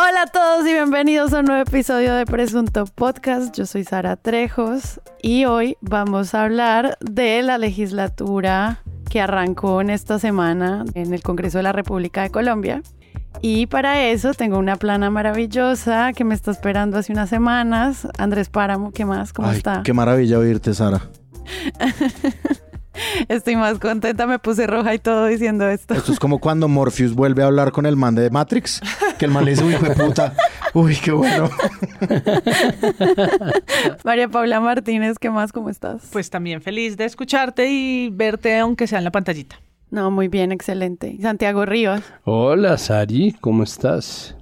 Hola a todos y bienvenidos a un nuevo episodio de Presunto Podcast. Yo soy Sara Trejos y hoy vamos a hablar de la legislatura que arrancó en esta semana en el Congreso de la República de Colombia. Y para eso tengo una plana maravillosa que me está esperando hace unas semanas. Andrés Páramo, ¿qué más? ¿Cómo Ay, está? Qué maravilla oírte, Sara. Estoy más contenta, me puse roja y todo diciendo esto. Esto es como cuando Morpheus vuelve a hablar con el man de Matrix, que el man le dice, uy, hijo de puta. Uy, qué bueno. María Paula Martínez, ¿qué más? ¿Cómo estás? Pues también feliz de escucharte y verte aunque sea en la pantallita. No, muy bien, excelente. Y Santiago Rivas. Hola, Sari, ¿cómo estás?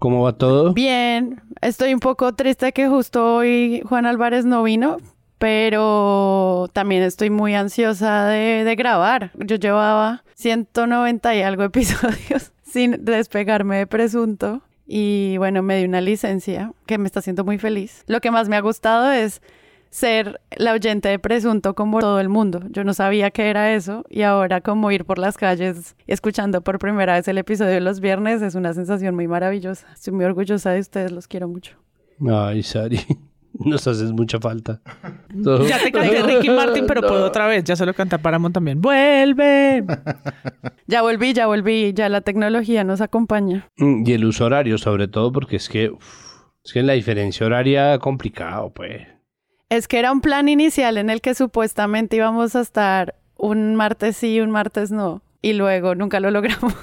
¿Cómo va todo? Bien, estoy un poco triste que justo hoy Juan Álvarez no vino, pero también estoy muy ansiosa de, de grabar. Yo llevaba 190 y algo episodios sin despegarme de presunto y bueno, me di una licencia que me está haciendo muy feliz. Lo que más me ha gustado es ser la oyente de presunto como todo el mundo. Yo no sabía que era eso y ahora como ir por las calles escuchando por primera vez el episodio de los viernes es una sensación muy maravillosa. Estoy muy orgullosa de ustedes, los quiero mucho. Ay, Sari, nos haces mucha falta. Ya te canté Ricky Martin, pero puedo otra vez. Ya solo canta Paramount también. ¡Vuelve! Ya volví, ya volví, ya la tecnología nos acompaña. Mm, Y el uso horario, sobre todo, porque es que, uf, es que la diferencia horaria complicado, pues. Es que era un plan inicial en el que supuestamente íbamos a estar un martes sí, un martes no, y luego nunca lo logramos.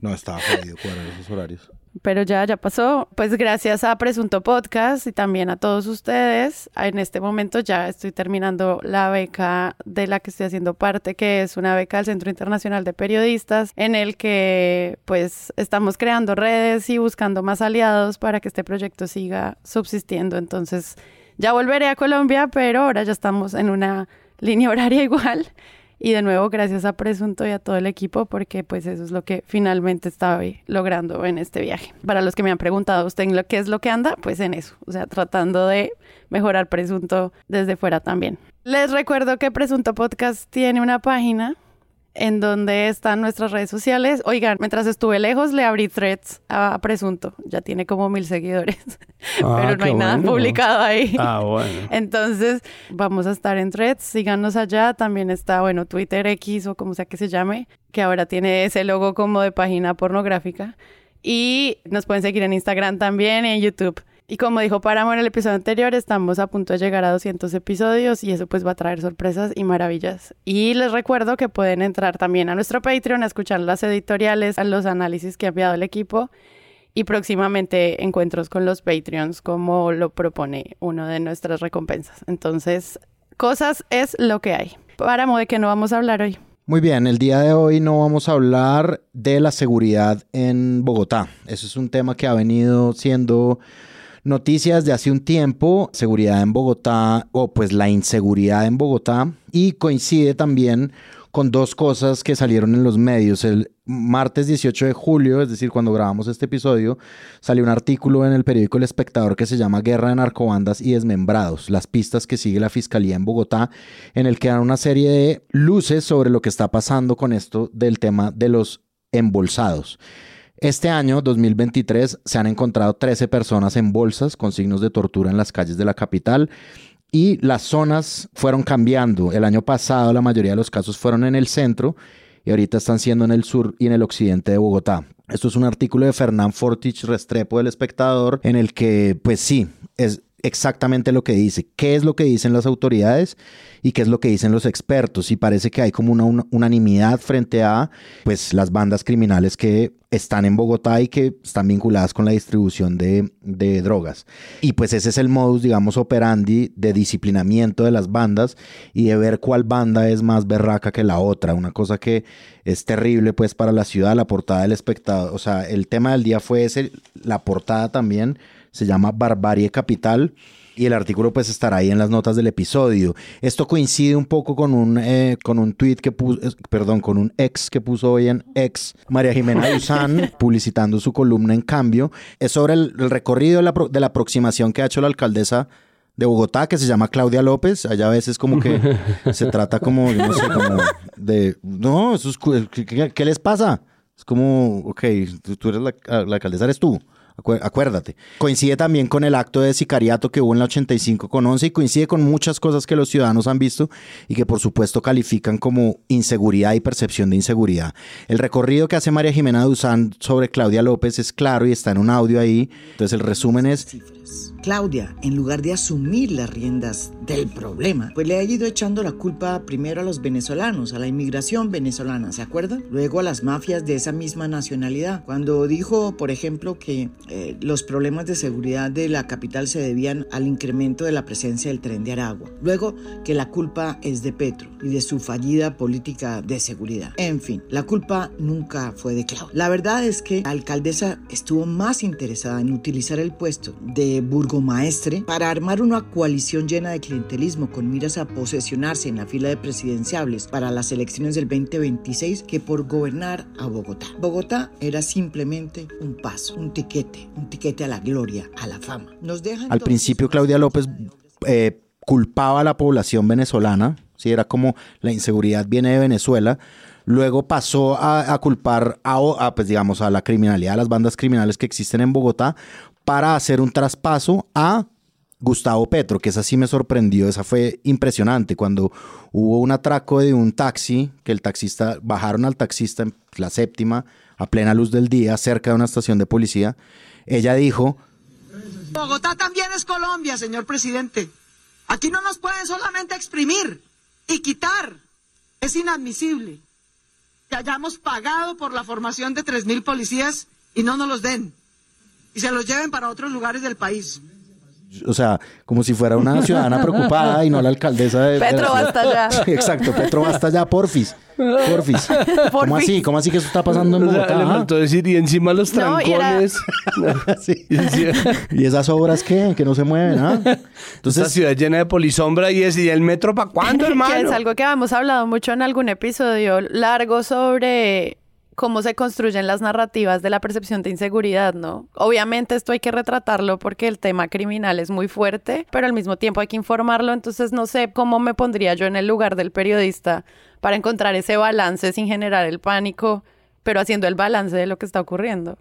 No, estaba jodido cuadrar esos horarios. Pero ya, ya pasó. Pues gracias a Presunto Podcast y también a todos ustedes. En este momento ya estoy terminando la beca de la que estoy haciendo parte, que es una beca del Centro Internacional de Periodistas, en el que pues estamos creando redes y buscando más aliados para que este proyecto siga subsistiendo. Entonces ya volveré a Colombia, pero ahora ya estamos en una línea horaria igual. Y de nuevo, gracias a Presunto y a todo el equipo, porque pues eso es lo que finalmente estoy logrando en este viaje. Para los que me han preguntado, ¿usted en lo qué es lo que anda? Pues en eso, o sea, tratando de mejorar Presunto desde fuera también. Les recuerdo que Presunto Podcast tiene una página en donde están nuestras redes sociales. Oigan, mientras estuve lejos le abrí threads a Presunto, ya tiene como mil seguidores, Ah, pero no hay nada bueno. publicado ahí. Ah, bueno. Entonces, vamos a estar en threads, síganos allá. También está, bueno, Twitter X o como sea que se llame, que ahora tiene ese logo como de página pornográfica. Y nos pueden seguir en Instagram también y en YouTube. Y como dijo Páramo en el episodio anterior, estamos a punto de llegar a 200 episodios y eso pues va a traer sorpresas y maravillas. Y les recuerdo que pueden entrar también a nuestro Patreon a escuchar las editoriales, a los análisis que ha enviado el equipo y próximamente encuentros con los Patreons como lo propone uno de nuestras recompensas. Entonces, cosas es lo que hay. Páramo, ¿de qué no vamos a hablar hoy? Muy bien, el día de hoy no vamos a hablar de la seguridad en Bogotá. Eso es un tema que ha venido siendo noticias de hace un tiempo, seguridad en Bogotá o pues la inseguridad en Bogotá y coincide también con dos cosas que salieron en los medios. El martes 18 de julio, es decir, cuando grabamos este episodio, salió un artículo en el periódico El Espectador que se llama Guerra de Narcobandas y Desmembrados, las pistas que sigue la Fiscalía en Bogotá, en el que dan una serie de luces sobre lo que está pasando con esto del tema de los embolsados. Este año, 2023, se han encontrado 13 personas en bolsas con signos de tortura en las calles de la capital y las zonas fueron cambiando. El año pasado la mayoría de los casos fueron en el centro y ahorita están siendo en el sur y en el occidente de Bogotá. Esto es un artículo de Fernán Fortich Restrepo del Espectador en el que, pues sí, es exactamente lo que dice, qué es lo que dicen las autoridades y qué es lo que dicen los expertos. Y parece que hay como una, una unanimidad frente a pues las bandas criminales que están en Bogotá y que están vinculadas con la distribución de, de drogas. Y pues ese es el modus, digamos, operandi de disciplinamiento de las bandas y de ver cuál banda es más berraca que la otra. Una cosa que es terrible pues para la ciudad, la portada del espectador. O sea, el tema del día fue ese, la portada también se llama Barbarie Capital y el artículo pues estará ahí en las notas del episodio. Esto coincide un poco con un, eh, con un tweet que puso, eh, perdón, con un ex que puso hoy en ex María Jimena Duzán publicitando su columna en cambio. Es sobre el, el recorrido de la, pro- de la aproximación que ha hecho la alcaldesa de Bogotá que se llama Claudia López. Allá a veces como que se trata como, no sé, como de, no, eso es ¿qué, les pasa? Es como, ok, tú, tú eres la, la alcaldesa, eres tú. Acué- Acuérdate. Coincide también con el acto de sicariato que hubo en la 85 con 11 y coincide con muchas cosas que los ciudadanos han visto y que por supuesto califican como inseguridad y percepción de inseguridad. El recorrido que hace María Jimena Duzán sobre Claudia López es claro y está en un audio ahí. Entonces el resumen es, cifras. Claudia, en lugar de asumir las riendas del problema, pues le ha ido echando la culpa primero a los venezolanos, a la inmigración venezolana, ¿se acuerdan? Luego a las mafias de esa misma nacionalidad. Cuando dijo, por ejemplo, que eh, los problemas de seguridad de la capital se debían al incremento de la presencia del tren de Aragua. Luego que la culpa es de Petro y de su fallida política de seguridad. En fin, la culpa nunca fue de Claudia. La verdad es que la alcaldesa estuvo más interesada en utilizar el puesto de burgomaestre para armar una coalición llena de clientelismo con miras a posesionarse en la fila de presidenciables para las elecciones del 2026 que por gobernar a Bogotá. Bogotá era simplemente un paso, un tiquete, un tiquete a la gloria, a la fama. Nos deja al principio Claudia López eh, culpaba a la población venezolana, ¿sí? era como la inseguridad viene de Venezuela. Luego pasó a, a culpar a, a, pues digamos, a la criminalidad, a las bandas criminales que existen en Bogotá, para hacer un traspaso a Gustavo Petro, que esa sí me sorprendió, esa fue impresionante. Cuando hubo un atraco de un taxi, que el taxista, bajaron al taxista en la séptima, a plena luz del día, cerca de una estación de policía, ella dijo, Bogotá también es Colombia, señor presidente. Aquí no nos pueden solamente exprimir y quitar. Es inadmisible que hayamos pagado por la formación de 3.000 policías y no nos los den. Y se los lleven para otros lugares del país. o sea, como si fuera una ciudadana preocupada y no la alcaldesa de... de la Petro, basta ya. Exacto, Petro, basta ya, porfis. Porfis. ¿Cómo así? ¿Cómo así que eso está pasando en O sea, Bogotá? le faltó decir, y encima los No, y era- trancones. Sí. Y encima- ¿Y esas obras qué? Que no se mueven, ¿ah? Esta Entonces, ciudad llena de polisombra y es y el metro para cuándo, hermano. Que es algo que hemos hablado mucho en algún episodio largo sobre cómo se construyen las narrativas de la percepción de inseguridad, ¿no? Obviamente esto hay que retratarlo porque el tema criminal es muy fuerte, pero al mismo tiempo hay que informarlo, entonces no sé cómo me pondría yo en el lugar del periodista para encontrar ese balance sin generar el pánico, pero haciendo el balance de lo que está ocurriendo.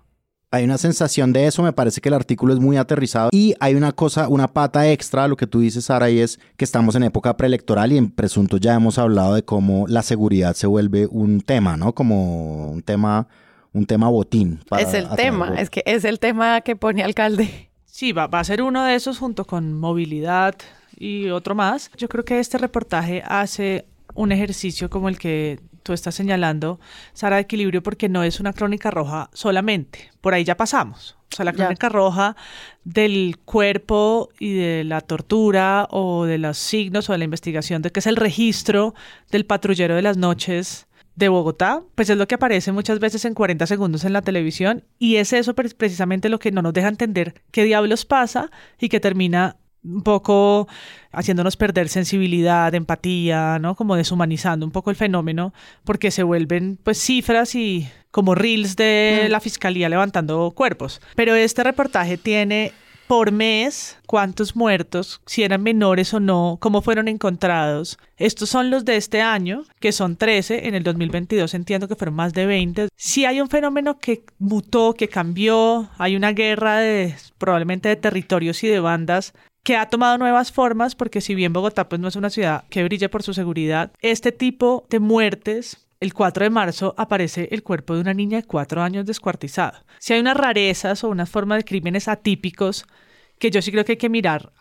Hay una sensación de eso, me parece que el artículo es muy aterrizado y hay una cosa, una pata extra a lo que tú dices, Sara, y es que estamos en época preelectoral y en Presunto ya hemos hablado de cómo la seguridad se vuelve un tema, ¿no? Como un tema, un tema botín. para es el tema, votos. es que es el tema que pone alcalde. Sí, va, va a ser uno de esos junto con movilidad y otro más. Yo creo que este reportaje hace un ejercicio como el que tú estás señalando, Sara, de equilibrio, porque no es una crónica roja solamente. Por ahí ya pasamos. O sea, la Ya. crónica roja del cuerpo y de la tortura o de los signos o de la investigación de que es el registro del patrullero de las noches de Bogotá, pues es lo que aparece muchas veces en 40 segundos en la televisión y es eso pre- precisamente lo que no nos deja entender qué diablos pasa y que termina un poco haciéndonos perder sensibilidad, empatía, ¿no? Como deshumanizando un poco el fenómeno, porque se vuelven pues cifras y como reels de la fiscalía levantando cuerpos. Pero este reportaje tiene por mes cuántos muertos, si eran menores o no, cómo fueron encontrados. Estos son los de este año, que son 13, en el 2022 entiendo que fueron más de 20. Si hay un fenómeno que mutó, que cambió, hay una guerra de probablemente de territorios y de bandas que ha tomado nuevas formas, porque si bien Bogotá pues no es una ciudad que brille por su seguridad, este tipo de muertes, el 4 de marzo aparece el cuerpo de una niña de 4 años descuartizado. Si hay unas rarezas o unas formas de crímenes atípicos que yo sí creo que hay que mirar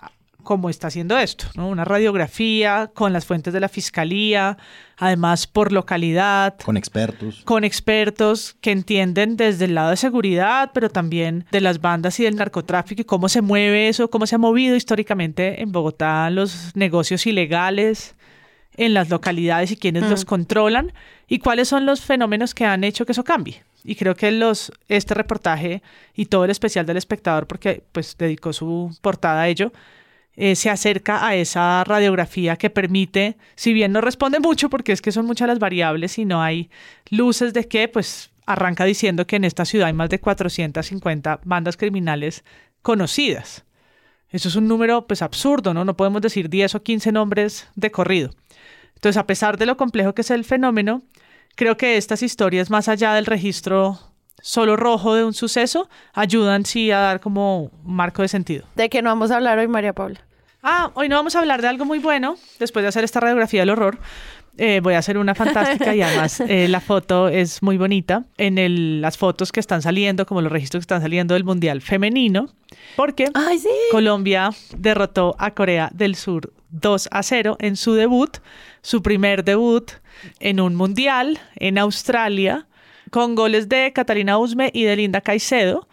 cómo está haciendo esto, ¿no? Una radiografía con las fuentes de la fiscalía, además por localidad, Con expertos. con expertos que entienden desde el lado de seguridad, pero también de las bandas y del narcotráfico y cómo se mueve eso, cómo se ha movido históricamente en Bogotá los negocios ilegales en las localidades y quiénes los controlan y cuáles son los fenómenos que han hecho que eso cambie. Y creo que los, este reportaje y todo el especial del espectador, porque pues dedicó su portada a ello, eh, se acerca a esa radiografía que permite, si bien no responde mucho, porque es que son muchas las variables y no hay luces de que, pues arranca diciendo que en esta ciudad hay más de 450 bandas criminales conocidas. Eso es un número pues absurdo, ¿no? No podemos decir 10 o 15 nombres de corrido. Entonces, a pesar de lo complejo que es el fenómeno, creo que estas historias, más allá del registro solo rojo de un suceso, ayudan sí a dar como marco de sentido. ¿De qué no vamos a hablar hoy, María Paula? Ah, hoy no vamos a hablar de algo muy bueno, después de hacer esta radiografía del horror. Eh, voy a hacer una fantástica y además eh, la foto es muy bonita. En el, las fotos que están saliendo, como los registros que están saliendo del Mundial Femenino, porque Ay, sí. Colombia derrotó a Corea del Sur 2 a 0 en su debut, su primer debut en un Mundial en Australia, con goles de Catalina Usme y de Linda Caicedo.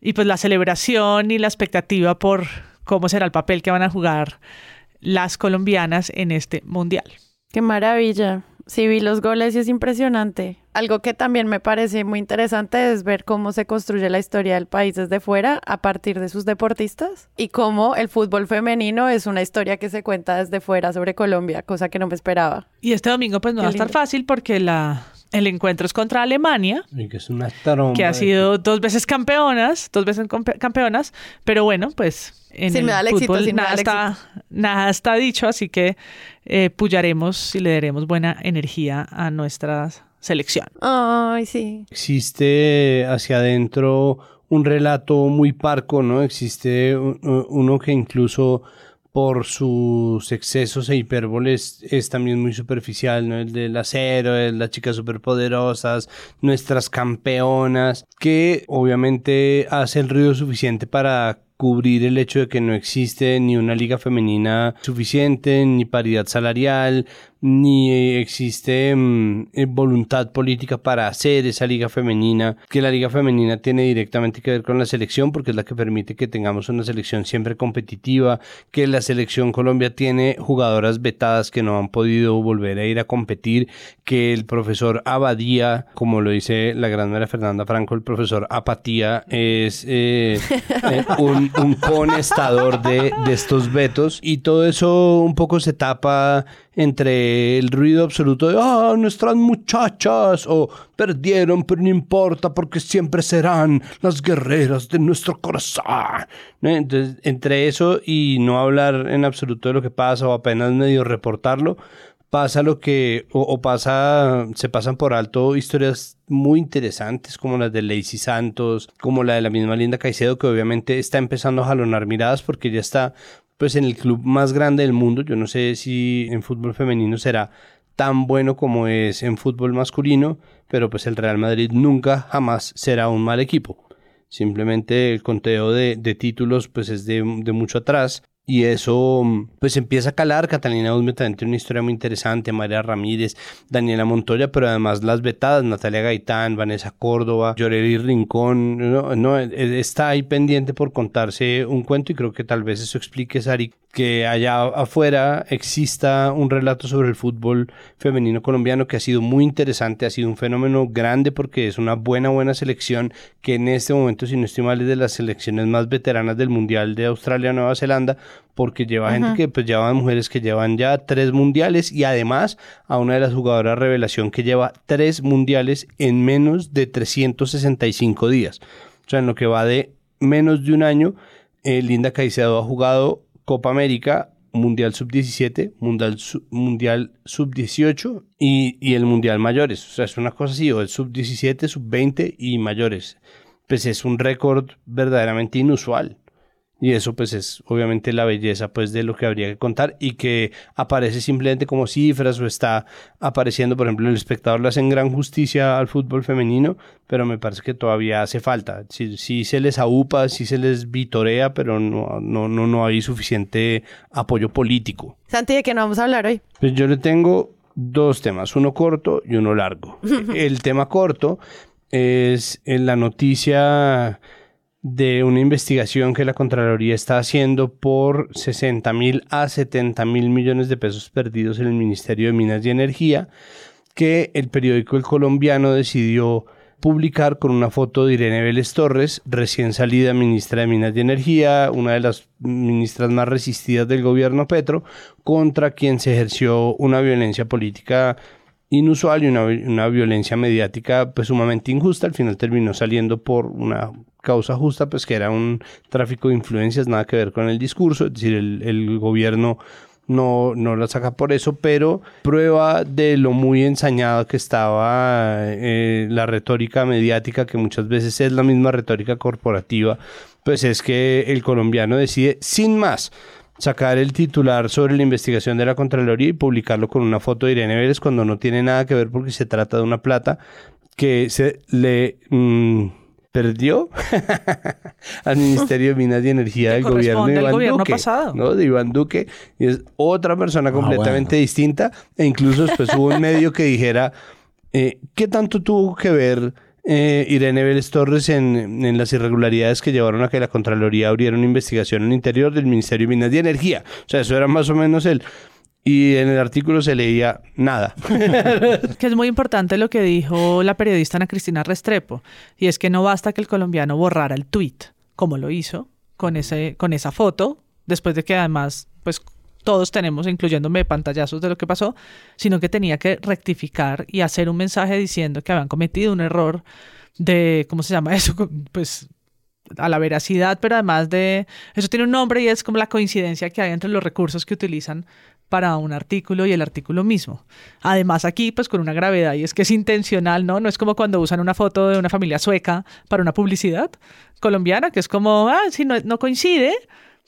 Y pues la celebración y la expectativa por cómo será el papel que van a jugar las colombianas en este Mundial. Qué maravilla. Sí, vi los goles y es impresionante. Algo que también me parece muy interesante es ver cómo se construye la historia del país desde fuera a partir de sus deportistas y cómo el fútbol femenino es una historia que se cuenta desde fuera sobre Colombia, cosa que no me esperaba. Y este domingo pues no Qué va a estar lindo. fácil porque la, el encuentro es contra Alemania, que es una que ha sido dos veces campeonas, dos veces campe- campeonas, pero bueno, pues en Sin el me éxito, me nada, el está, nada está dicho, así que eh, puyaremos y le daremos buena energía a nuestra selección. Ay, sí. existe hacia adentro un relato muy parco, ¿no? Existe un- uno que incluso por sus excesos e hipérboles es también muy superficial, ¿no? El del acero, las chicas superpoderosas, nuestras campeonas, que obviamente hace el ruido suficiente para cubrir el hecho de que no existe ni una liga femenina suficiente, ni paridad salarial, ni existe mm, eh, voluntad política para hacer esa liga femenina, que la liga femenina tiene directamente que ver con la selección porque es la que permite que tengamos una selección siempre competitiva, que la selección Colombia tiene jugadoras vetadas que no han podido volver a ir a competir, que el profesor Abadía, como lo dice la gran María Fernanda Franco, el profesor Apatía es eh, eh, un, un conestador de, de estos vetos. Y todo eso un poco se tapa entre el ruido absoluto de ah, nuestras muchachas o perdieron, pero no importa porque siempre serán las guerreras de nuestro corazón. Entonces, entre eso y no hablar en absoluto de lo que pasa o apenas medio reportarlo, pasa lo que, o, o pasa, se pasan por alto historias muy interesantes como las de Lacey Santos, como la de la misma Linda Caicedo, que obviamente está empezando a jalonar miradas porque ya está pues en el club más grande del mundo. Yo no sé si en fútbol femenino será tan bueno como es en fútbol masculino, pero pues el Real Madrid nunca jamás será un mal equipo. Simplemente el conteo de, títulos pues es de mucho atrás y eso pues empieza a calar. Catalina Usme también tiene una historia muy interesante, María Ramírez, Daniela Montoya, pero además las vetadas, Natalia Gaitán, Vanessa Córdoba, Lloreli Rincón, no, no, eh, está ahí pendiente por contarse un cuento y creo que tal vez eso explique, Sari, que allá afuera exista un relato sobre el fútbol femenino colombiano que ha sido muy interesante, ha sido un fenómeno grande porque es una buena, buena selección que en este momento, si no estoy mal, es de las selecciones más veteranas del Mundial de Australia-Nueva Zelanda, porque lleva gente que pues lleva mujeres que llevan ya tres mundiales y además a una de las jugadoras revelación que lleva tres mundiales en menos de 365 días. O sea, en lo que va de menos de un año, eh, Linda Caicedo ha jugado Copa América, Mundial Sub-17, Mundial, mundial Sub-18 y, y el Mundial Mayores. O sea, es una cosa así, o el Sub-17, Sub-20 y Mayores. Pues es un récord verdaderamente inusual. Y eso pues es obviamente la belleza pues de lo que habría que contar y que aparece simplemente como cifras o está apareciendo, por ejemplo, el espectador le hacen gran justicia al fútbol femenino, pero me parece que todavía hace falta. Sí, sí se les aupa, sí se les vitorea, pero no, no, no, no hay suficiente apoyo político. Santi, ¿de qué no vamos a hablar hoy? Pues yo le tengo dos temas, uno corto y uno largo. El tema corto es en la noticia de una investigación que la Contraloría está haciendo por 60 mil a 70 mil millones de pesos perdidos en el Ministerio de Minas y Energía, que el periódico El Colombiano decidió publicar con una foto de Irene Vélez Torres, recién salida ministra de Minas y Energía, una de las ministras más resistidas del gobierno Petro, contra quien se ejerció una violencia política inusual y una, una violencia mediática pues sumamente injusta. Al final terminó saliendo por una causa justa, pues que era un tráfico de influencias, nada que ver con el discurso, es decir, el, el gobierno no, no la saca por eso, pero prueba de lo muy ensañado que estaba eh, la retórica mediática, que muchas veces es la misma retórica corporativa, pues es que el colombiano decide sin más sacar el titular sobre la investigación de la Contraloría y publicarlo con una foto de Irene Vélez cuando no tiene nada que ver porque se trata de una plata que se le... Mm, perdió al Ministerio de Minas y Energía del gobierno de Iván Duque. Pasado. ¿no? De Iván Duque. Y es otra persona ah, completamente distinta. E incluso después hubo un medio que dijera eh, qué tanto tuvo que ver eh, Irene Vélez Torres en, en, las irregularidades que llevaron a que la Contraloría abriera una investigación en el interior del Ministerio de Minas y Energía. O sea, eso era más o menos el y en el artículo se leía nada. que es muy importante lo que dijo la periodista Ana Cristina Restrepo, y es que no basta que el colombiano borrara el tweet, como lo hizo con, ese, con esa foto, después de que además, pues todos tenemos, incluyéndome, pantallazos de lo que pasó, sino que tenía que rectificar y hacer un mensaje diciendo que habían cometido un error de, ¿cómo se llama eso? Pues a la veracidad, pero además de eso tiene un nombre y es como la coincidencia que hay entre los recursos que utilizan para un artículo y el artículo mismo. Además aquí pues con una gravedad y es que es intencional, ¿no? No es como cuando usan una foto de una familia sueca para una publicidad colombiana, que es como, ah, si no, no coincide,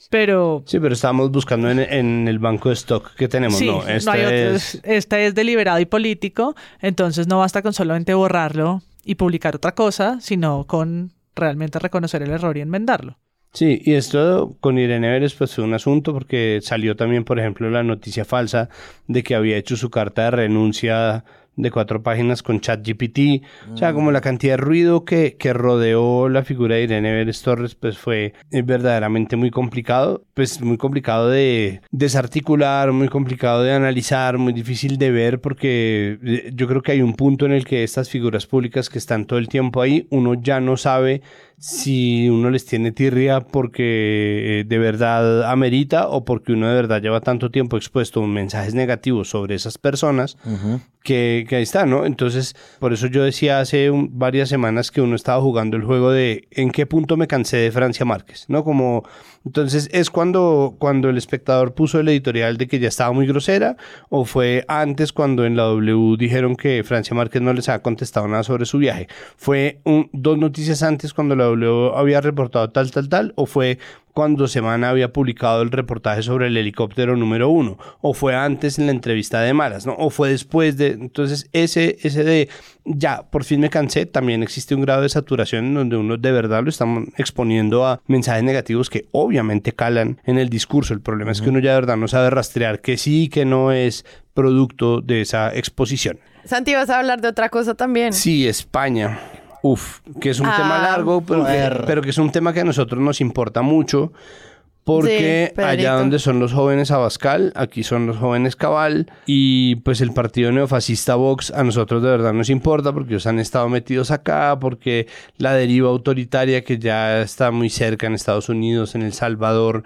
pero... Sí, pero estamos buscando en, el banco de stock que tenemos, ¿no? Este, es... este es deliberado y político, entonces no basta con solamente borrarlo y publicar otra cosa, sino con realmente reconocer el error y enmendarlo. Sí, y esto con Irene Vélez pues fue un asunto porque salió también, por ejemplo, la noticia falsa de que había hecho su carta de renuncia de cuatro páginas con ChatGPT. O sea, como la cantidad de ruido que, que rodeó la figura de Irene Vélez Torres, pues fue eh, verdaderamente muy complicado. Pues muy complicado de desarticular, muy complicado de analizar, muy difícil de ver, porque eh, yo creo que hay un punto en el que estas figuras públicas que están todo el tiempo ahí, uno ya no sabe si uno les tiene tirria porque eh, de verdad amerita o porque uno de verdad lleva tanto tiempo expuesto a mensajes negativos sobre esas personas que, ahí está, ¿no? Entonces, por eso yo decía hace varias semanas que uno estaba jugando el juego de en qué punto me cansé de Francia Márquez, ¿no? Como entonces, ¿es cuando, cuando el espectador puso el editorial de que ya estaba muy grosera? ¿O fue antes cuando en la W dijeron que Francia Márquez no les había contestado nada sobre su viaje? ¿Fue dos noticias antes cuando la W había reportado tal, tal, tal? ¿O fue cuando Semana había publicado el reportaje sobre el helicóptero número uno, o fue antes en la entrevista de Malas, ¿no? O fue después de... Entonces, ese, ese de ya, por fin me cansé, también existe un grado de saturación en donde uno de verdad lo está exponiendo a mensajes negativos que obviamente calan en el discurso. El problema es que uno ya de verdad no sabe rastrear que sí y que no es producto de esa exposición. Santi, ¿vas a hablar de otra cosa también? Sí, España. Uf, que es un tema ah, largo, pero que, pero que, es un tema que a nosotros nos importa mucho. Porque allá donde son los jóvenes Abascal, aquí son los jóvenes Cabal. Y pues el partido neofascista Vox a nosotros de verdad nos importa porque ellos han estado metidos acá, porque la deriva autoritaria que ya está muy cerca en Estados Unidos, en El Salvador,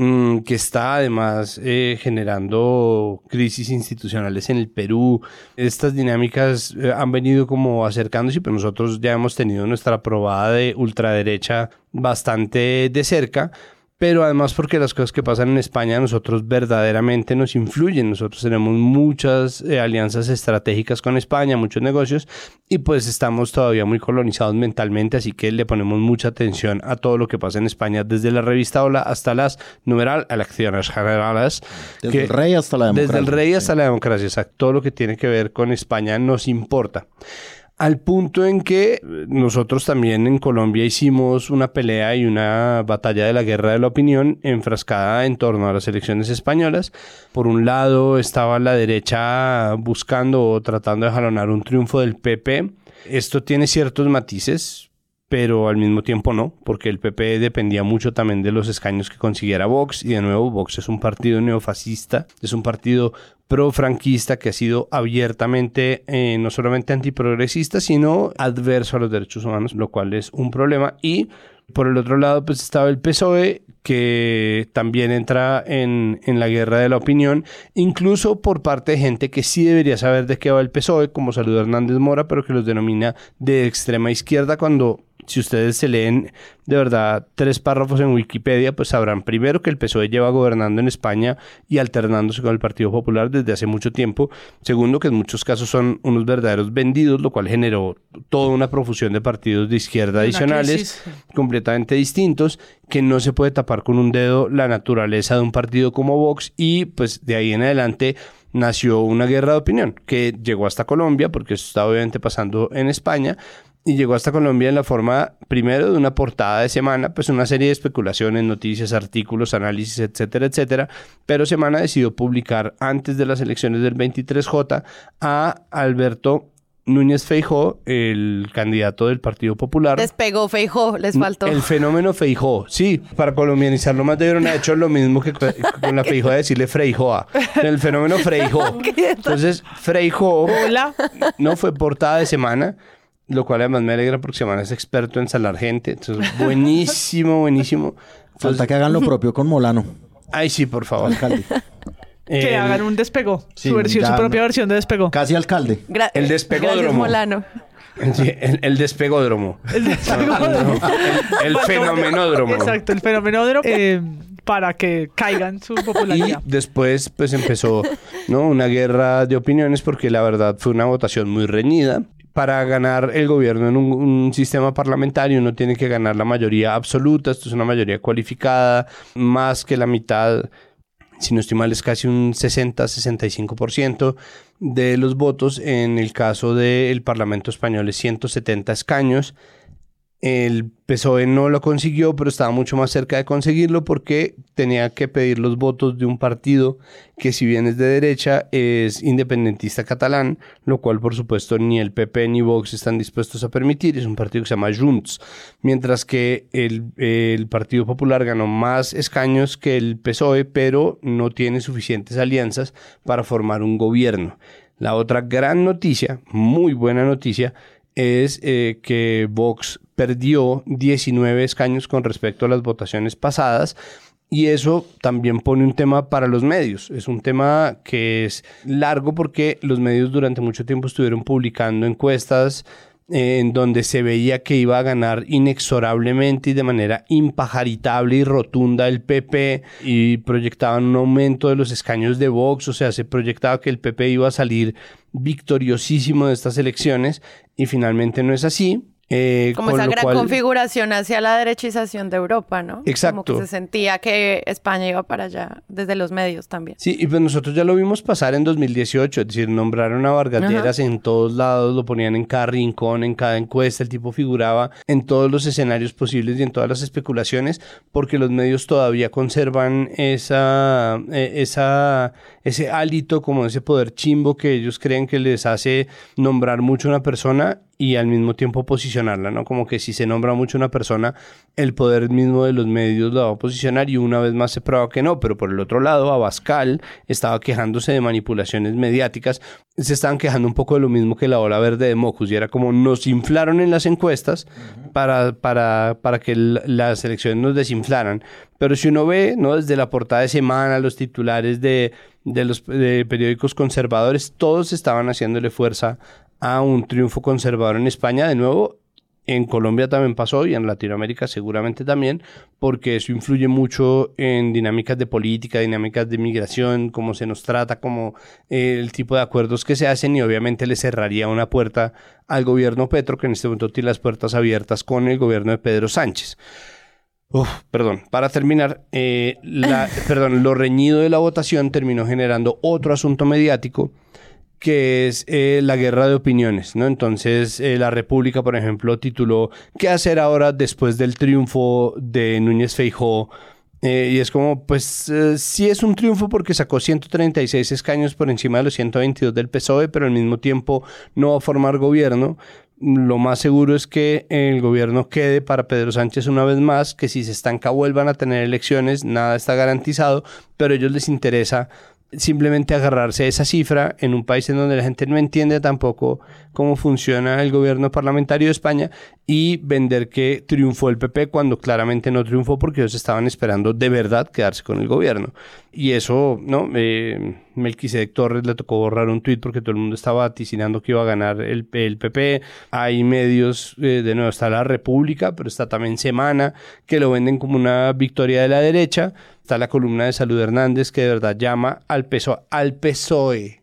Mm, que está además eh, generando crisis institucionales en el Perú. Estas dinámicas eh, han venido como acercándose, pero nosotros ya hemos tenido nuestra probada de ultraderecha bastante de cerca pero además porque las cosas que pasan en España a nosotros verdaderamente nos influyen. Nosotros tenemos muchas eh, alianzas estratégicas con España, muchos negocios, y pues estamos todavía muy colonizados mentalmente, así que le ponemos mucha atención a todo lo que pasa en España, desde la revista Hola hasta las numeral elecciones generales. Desde el rey hasta la democracia. Desde el rey hasta la democracia, exacto. Todo lo que tiene que ver con España nos importa al punto en que nosotros también en Colombia hicimos una pelea y una batalla de la guerra de la opinión enfrascada en torno a las elecciones españolas. Por un lado estaba la derecha buscando o tratando de jalonar un triunfo del PP. Esto tiene ciertos matices pero al mismo tiempo no, porque el PP dependía mucho también de los escaños que consiguiera Vox, y de nuevo Vox es un partido neofascista, es un partido pro-franquista que ha sido abiertamente eh, no solamente antiprogresista, sino adverso a los derechos humanos, lo cual es un problema. Y por el otro lado, pues estaba el PSOE, que también entra en, en, la guerra de la opinión, incluso por parte de gente que sí debería saber de qué va el PSOE, como Salud Hernández Mora, pero que los denomina de extrema izquierda cuando si ustedes se leen de verdad tres párrafos en Wikipedia, pues sabrán primero que el PSOE lleva gobernando en España y alternándose con el Partido Popular desde hace mucho tiempo. Segundo, que en muchos casos son unos verdaderos vendidos, lo cual generó toda una profusión de partidos de izquierda adicionales, completamente distintos, que no se puede tapar con un dedo la naturaleza de un partido como Vox y pues de ahí en adelante nació una guerra de opinión que llegó hasta Colombia, porque eso está obviamente pasando en España, y llegó hasta Colombia en la forma, primero, de una portada de semana, pues una serie de especulaciones, noticias, artículos, análisis, etcétera, etcétera. Pero Semana decidió publicar antes de las elecciones del 23J a Alberto Núñez Feijó, el candidato del Partido Popular. Despegó Feijó, les faltó. El fenómeno Feijó, sí, para colombianizarlo más debieron haber hecho lo mismo que con la Feijó de decirle Freijoa. El fenómeno Feijó. Entonces, Feijó no fue portada de semana, lo cual además me alegra porque Semana es experto en salar gente. Entonces, buenísimo, buenísimo. Falta que hagan lo propio con Molano. Ay, sí, por favor. Alcalde. que eh, hagan un despego. su, versión, su propia versión de despego. Casi alcalde. el despegódromo. Molano. el, el, despegódromo. El despegódromo. el, fenomenódromo. Exacto, el fenomenódromo. Eh, para que caigan su popularidad. Y después pues empezó ¿no? una guerra de opiniones porque la verdad fue una votación muy reñida para ganar el gobierno en un, sistema parlamentario uno tiene que ganar la mayoría absoluta, esto es una mayoría cualificada, más que la mitad, si no estoy mal es casi un 60-65% de los votos, en el caso del Parlamento español es 170 escaños, el PSOE no lo consiguió, pero estaba mucho más cerca de conseguirlo porque tenía que pedir los votos de un partido que si bien es de derecha es independentista catalán, lo cual por supuesto ni el PP ni Vox están dispuestos a permitir. Es un partido que se llama Junts, mientras que el, Partido Popular ganó más escaños que el PSOE, pero no tiene suficientes alianzas para formar un gobierno. La otra gran noticia, muy buena noticia, es eh, que Vox perdió 19 escaños con respecto a las votaciones pasadas. Y eso también pone un tema para los medios. Es un tema que es largo porque los medios durante mucho tiempo estuvieron publicando encuestas eh, en donde se veía que iba a ganar inexorablemente y de manera impajaritable y rotunda el PP y proyectaban un aumento de los escaños de Vox, o sea, se proyectaba que el PP iba a salir victoriosísimo de estas elecciones y finalmente no es así. Eh, como esa gran configuración hacia la derechización de Europa, ¿no? Exacto. Como que se sentía que España iba para allá desde los medios también. Sí, y pues nosotros ya lo vimos pasar en 2018, es decir, nombraron a Vargas en todos lados, lo ponían en cada rincón, en cada encuesta, el tipo figuraba en todos los escenarios posibles y en todas las especulaciones, porque los medios todavía conservan esa, eh, esa, ese hálito, como ese poder chimbo que ellos creen que les hace nombrar mucho a una persona y al mismo tiempo posicionarla, ¿no? Como que si se nombra mucho una persona, el poder mismo de los medios la va a posicionar y una vez más se prueba que no, pero por el otro lado, Abascal estaba quejándose de manipulaciones mediáticas, se estaban quejando un poco de lo mismo que la ola verde de Mocus y era como nos inflaron en las encuestas para, para, para que las elecciones nos desinflaran, pero si uno ve, ¿no? Desde la portada de semana, los titulares de, de los periódicos conservadores, todos estaban haciéndole fuerza a un triunfo conservador en España. De nuevo, en Colombia también pasó y en Latinoamérica seguramente también, porque eso influye mucho en dinámicas de política, dinámicas de migración, cómo se nos trata, como eh, el tipo de acuerdos que se hacen y obviamente le cerraría una puerta al gobierno Petro, que en este momento tiene las puertas abiertas con el gobierno de Pedro Sánchez. perdón, para terminar, eh, perdón, lo reñido de la votación terminó generando otro asunto mediático que es eh, la guerra de opiniones, ¿no? Entonces, eh, la República, por ejemplo, tituló ¿Qué hacer ahora después del triunfo de Núñez Feijó? Eh, y es como, pues sí es un triunfo porque sacó 136 escaños por encima de los 122 del PSOE, pero al mismo tiempo no va a formar gobierno. Lo más seguro es que el gobierno quede para Pedro Sánchez una vez más, que si se estanca vuelvan a tener elecciones, nada está garantizado, pero a ellos les interesa simplemente agarrarse a esa cifra en un país en donde la gente no entiende tampoco cómo funciona el gobierno parlamentario de España y vender que triunfó el PP cuando claramente no triunfó porque ellos estaban esperando de verdad quedarse con el gobierno. Y eso, ¿no? Eh, Melquisedec Torres le tocó borrar un tuit porque todo el mundo estaba vaticinando que iba a ganar el, el PP. Hay medios, eh, de nuevo está La República, pero está también Semana, que lo venden como una victoria de la derecha. Está la columna de Salud Hernández que de verdad llama al PSOE, al PSOE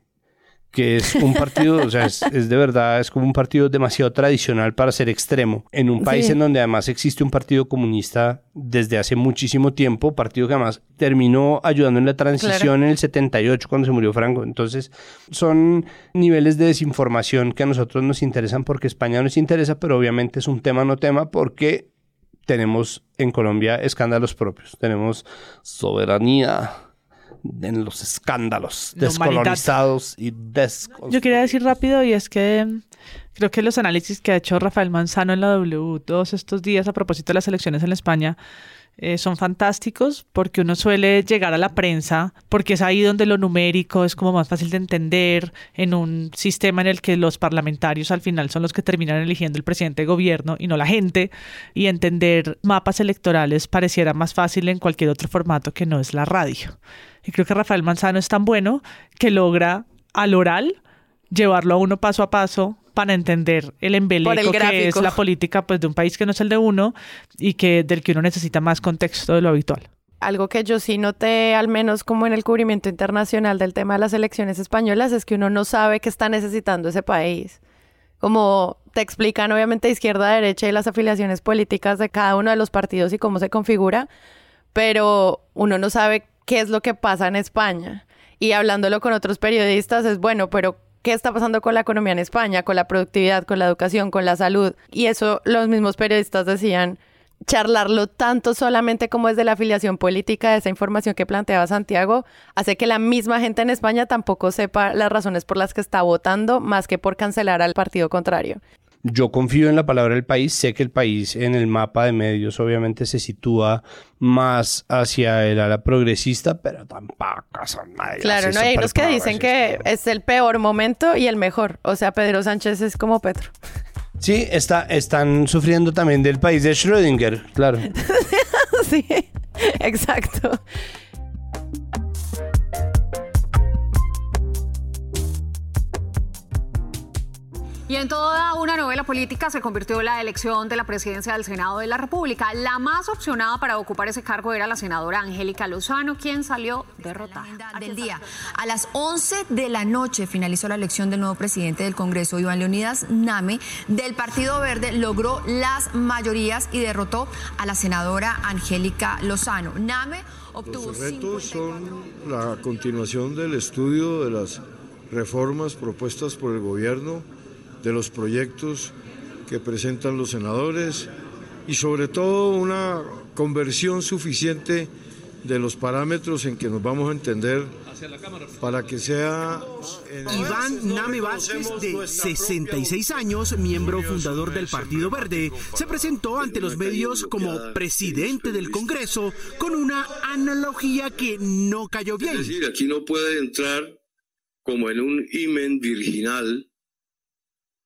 que es un partido, o sea, es, de verdad, es como un partido demasiado tradicional para ser extremo. En un país en donde además existe un partido comunista desde hace muchísimo tiempo, partido que además terminó ayudando en la transición en el 78 cuando se murió Franco. Entonces, son niveles de desinformación que a nosotros nos interesan porque España nos interesa, pero obviamente es un tema no tema porque tenemos en Colombia escándalos propios. Tenemos soberanía en los escándalos descolonizados y descolonizados. Yo quería decir rápido y es que creo que los análisis que ha hecho Rafael Manzano en la W todos estos días a propósito de las elecciones en España eh, son fantásticos porque uno suele llegar a la prensa porque es ahí donde lo numérico es como más fácil de entender en un sistema en el que los parlamentarios al final son los que terminan eligiendo el presidente de gobierno y no la gente y entender mapas electorales pareciera más fácil en cualquier otro formato que no es la radio. Y creo que Rafael Manzano es tan bueno que logra al oral llevarlo a uno paso a paso para entender el embeleco que es la política pues, de un país que no es el de uno y que del que uno necesita más contexto de lo habitual. Algo que yo sí noté, al menos como en el cubrimiento internacional del tema de las elecciones españolas, es que uno no sabe qué está necesitando ese país. Como te explican obviamente izquierda, derecha y las afiliaciones políticas de cada uno de los partidos y cómo se configura, pero uno no sabe qué es lo que pasa en España. Y hablándolo con otros periodistas es bueno, pero ¿qué está pasando con la economía en España, con la productividad, con la educación, con la salud? Y eso los mismos periodistas decían, charlarlo tanto solamente como es de la afiliación política, de esa información que planteaba Santiago, hace que la misma gente en España tampoco sepa las razones por las que está votando, más que por cancelar al partido contrario. Yo confío en la palabra del país, sé que el país en el mapa de medios obviamente se sitúa más hacia el ala progresista, pero tampoco son nadie. Claro, no hay unos que dicen que es el peor momento y el mejor. O sea, Pedro Sánchez es como Petro. Sí, está, están sufriendo también del país de Schrödinger, claro. sí, exacto. Y en toda una novela política se convirtió la elección de la presidencia del Senado de la República. La más opcionada para ocupar ese cargo era la senadora Angélica Lozano, quien salió derrotada. Del día. A las 11 de la noche finalizó la elección del nuevo presidente del Congreso, Iván Leonidas Name, del Partido Verde, logró las mayorías y derrotó a la senadora Angélica Lozano. Name obtuvo. Los retos son la continuación del estudio de las reformas propuestas por el gobierno de los proyectos que presentan los senadores y sobre todo una conversión suficiente de los parámetros en que nos vamos a entender para que sea... Iván Name Vázquez, de 66 años, miembro fundador del Partido Verde, se presentó ante los medios como presidente del Congreso con una analogía que no cayó bien. Es decir, aquí no puede entrar como en un imen virginal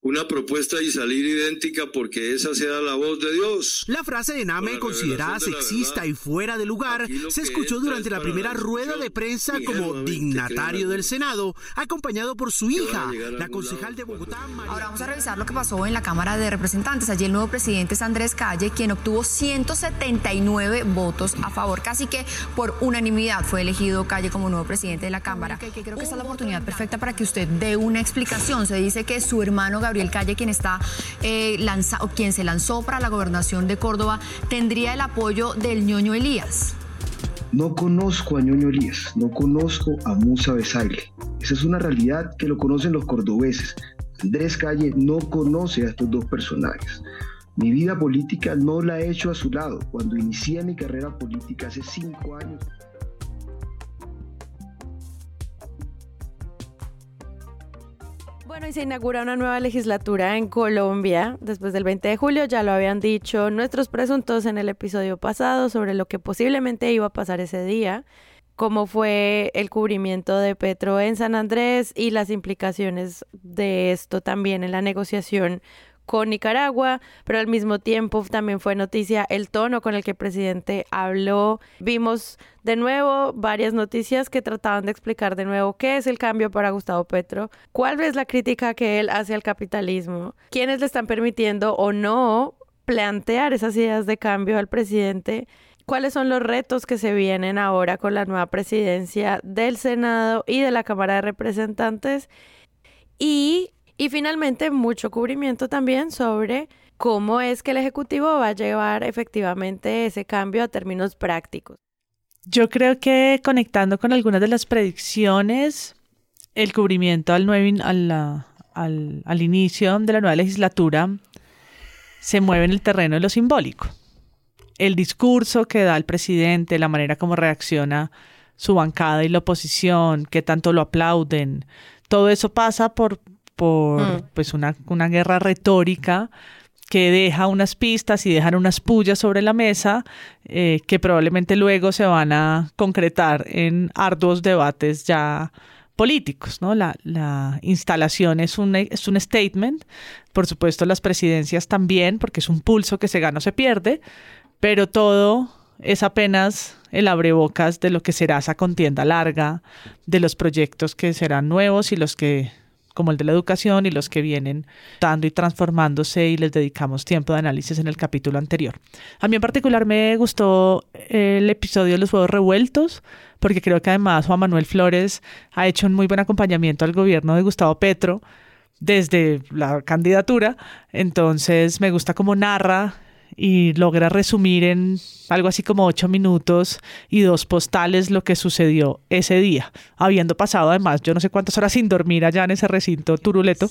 una propuesta y salir idéntica porque esa sea la voz de Dios. La frase de Name, considerada sexista y fuera de lugar, se escuchó durante la primera rueda de prensa como dignatario del Senado, acompañado por su hija, la concejal de Bogotá. Ahora vamos a revisar lo que pasó en la Cámara de Representantes. Allí el nuevo presidente es Andrés Calle, quien obtuvo 179 votos a favor, casi que por unanimidad fue elegido Calle como nuevo presidente de la Cámara. Creo que esta es la oportunidad perfecta para que usted dé una explicación. Se dice que su hermano Gabriel Calle, quien está eh, quien se lanzó para la gobernación de Córdoba, tendría el apoyo del ñoño Elías. No conozco a ñoño Elías, no conozco a Musa Besaile. Esa es una realidad que lo conocen los cordobeses. Andrés Calle no conoce a estos dos personajes. Mi vida política no la he hecho a su lado. Cuando inicié mi carrera política hace cinco años. Y se inaugura una nueva legislatura en Colombia después del 20 de julio. Ya lo habían dicho nuestros presuntos en el episodio pasado sobre lo que posiblemente iba a pasar ese día. cómo fue el cubrimiento de Petro en San Andrés y las implicaciones de esto también en la negociación con Nicaragua, pero al mismo tiempo también fue noticia el tono con el que el presidente habló. Vimos de nuevo varias noticias que trataban de explicar de nuevo qué es el cambio para Gustavo Petro, cuál es la crítica que él hace al capitalismo, quiénes le están permitiendo o no plantear esas ideas de cambio al presidente cuáles son los retos que se vienen ahora con la nueva presidencia del Senado y de la Cámara de Representantes y y finalmente, mucho cubrimiento también sobre cómo es que el Ejecutivo va a llevar efectivamente ese cambio a términos prácticos. Yo creo que conectando con algunas de las predicciones, el cubrimiento al, al, al inicio de la nueva legislatura se mueve en el terreno de lo simbólico. El discurso que da el presidente, la manera como reacciona su bancada y la oposición, que tanto lo aplauden, todo eso pasa por por mm. pues una, una guerra retórica que deja unas pistas y dejan unas pullas sobre la mesa eh, que probablemente luego se van a concretar en arduos debates ya políticos, ¿no? La, la instalación es un, es un statement, por supuesto las presidencias también, porque es un pulso que se gana o se pierde, pero todo es apenas el abrebocas de lo que será esa contienda larga, de los proyectos que serán nuevos y los que como el de la educación y los que vienen dando y transformándose y les dedicamos tiempo de análisis en el capítulo anterior. A mí en particular me gustó el episodio de los huevos revueltos porque creo que además Juan Manuel Flores ha hecho un muy buen acompañamiento al gobierno de Gustavo Petro desde la candidatura, entonces me gusta cómo narra y logra resumir en algo así como ocho minutos y dos postales lo que sucedió ese día, habiendo pasado además yo no sé cuántas horas sin dormir allá en ese recinto turuleto.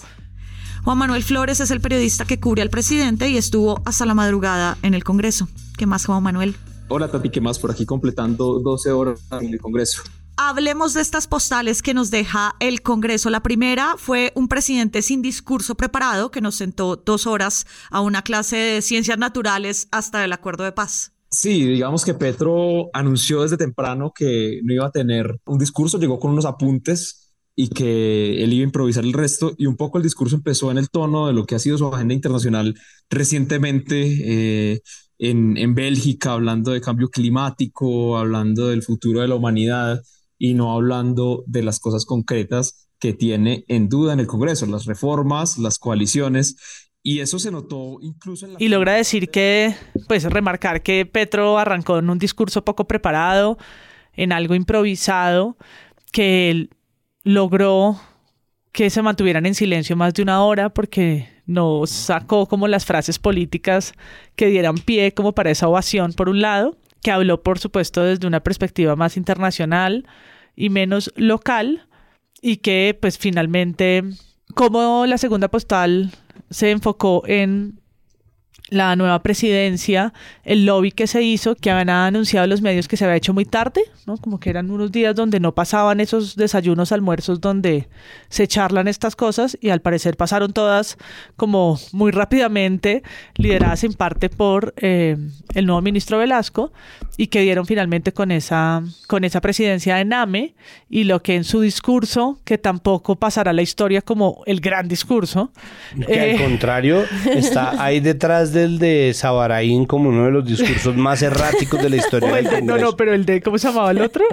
Juan Manuel Flores es el periodista que cubre al presidente y estuvo hasta la madrugada en el Congreso. ¿Qué más, Juan Manuel? Hola, Tati, ¿qué más? Por aquí completando 12 horas en el Congreso. Hablemos de estas postales que nos deja el Congreso. La primera fue un presidente sin discurso preparado que nos sentó dos horas a una clase de ciencias naturales hasta el acuerdo de paz. Sí, digamos que Petro anunció desde temprano que no iba a tener un discurso, llegó con unos apuntes y que él iba a improvisar el resto y un poco el discurso empezó en el tono de lo que ha sido su agenda internacional recientemente eh, en, en Bélgica, hablando de cambio climático, hablando del futuro de la humanidad y no hablando de las cosas concretas que tiene en duda en el Congreso, las reformas, las coaliciones. Y eso se notó incluso en la... Y logra decir que, pues, remarcar que Petro arrancó en un discurso poco preparado, en algo improvisado, que él logró que se mantuvieran en silencio más de una hora porque no sacó como las frases políticas que dieran pie como para esa ovación por un lado que habló, por supuesto, desde una perspectiva más internacional y menos local, y que pues finalmente, como la segunda postal se enfocó en la nueva presidencia, el lobby que se hizo, que habían anunciado los medios que se había hecho muy tarde, ¿no? Como que eran unos días donde no pasaban esos desayunos, almuerzos donde se charlan estas cosas y al parecer pasaron todas como muy rápidamente, lideradas en parte por eh, el nuevo ministro Velasco y que dieron finalmente con esa, con esa presidencia de NAME y lo que en su discurso, que tampoco pasará la historia como el gran discurso. Que al eh, contrario, está ahí detrás de el de Sabaraín como uno de los discursos más erráticos de la historia del Congreso. No, no, pero el de, ¿cómo se llamaba el otro?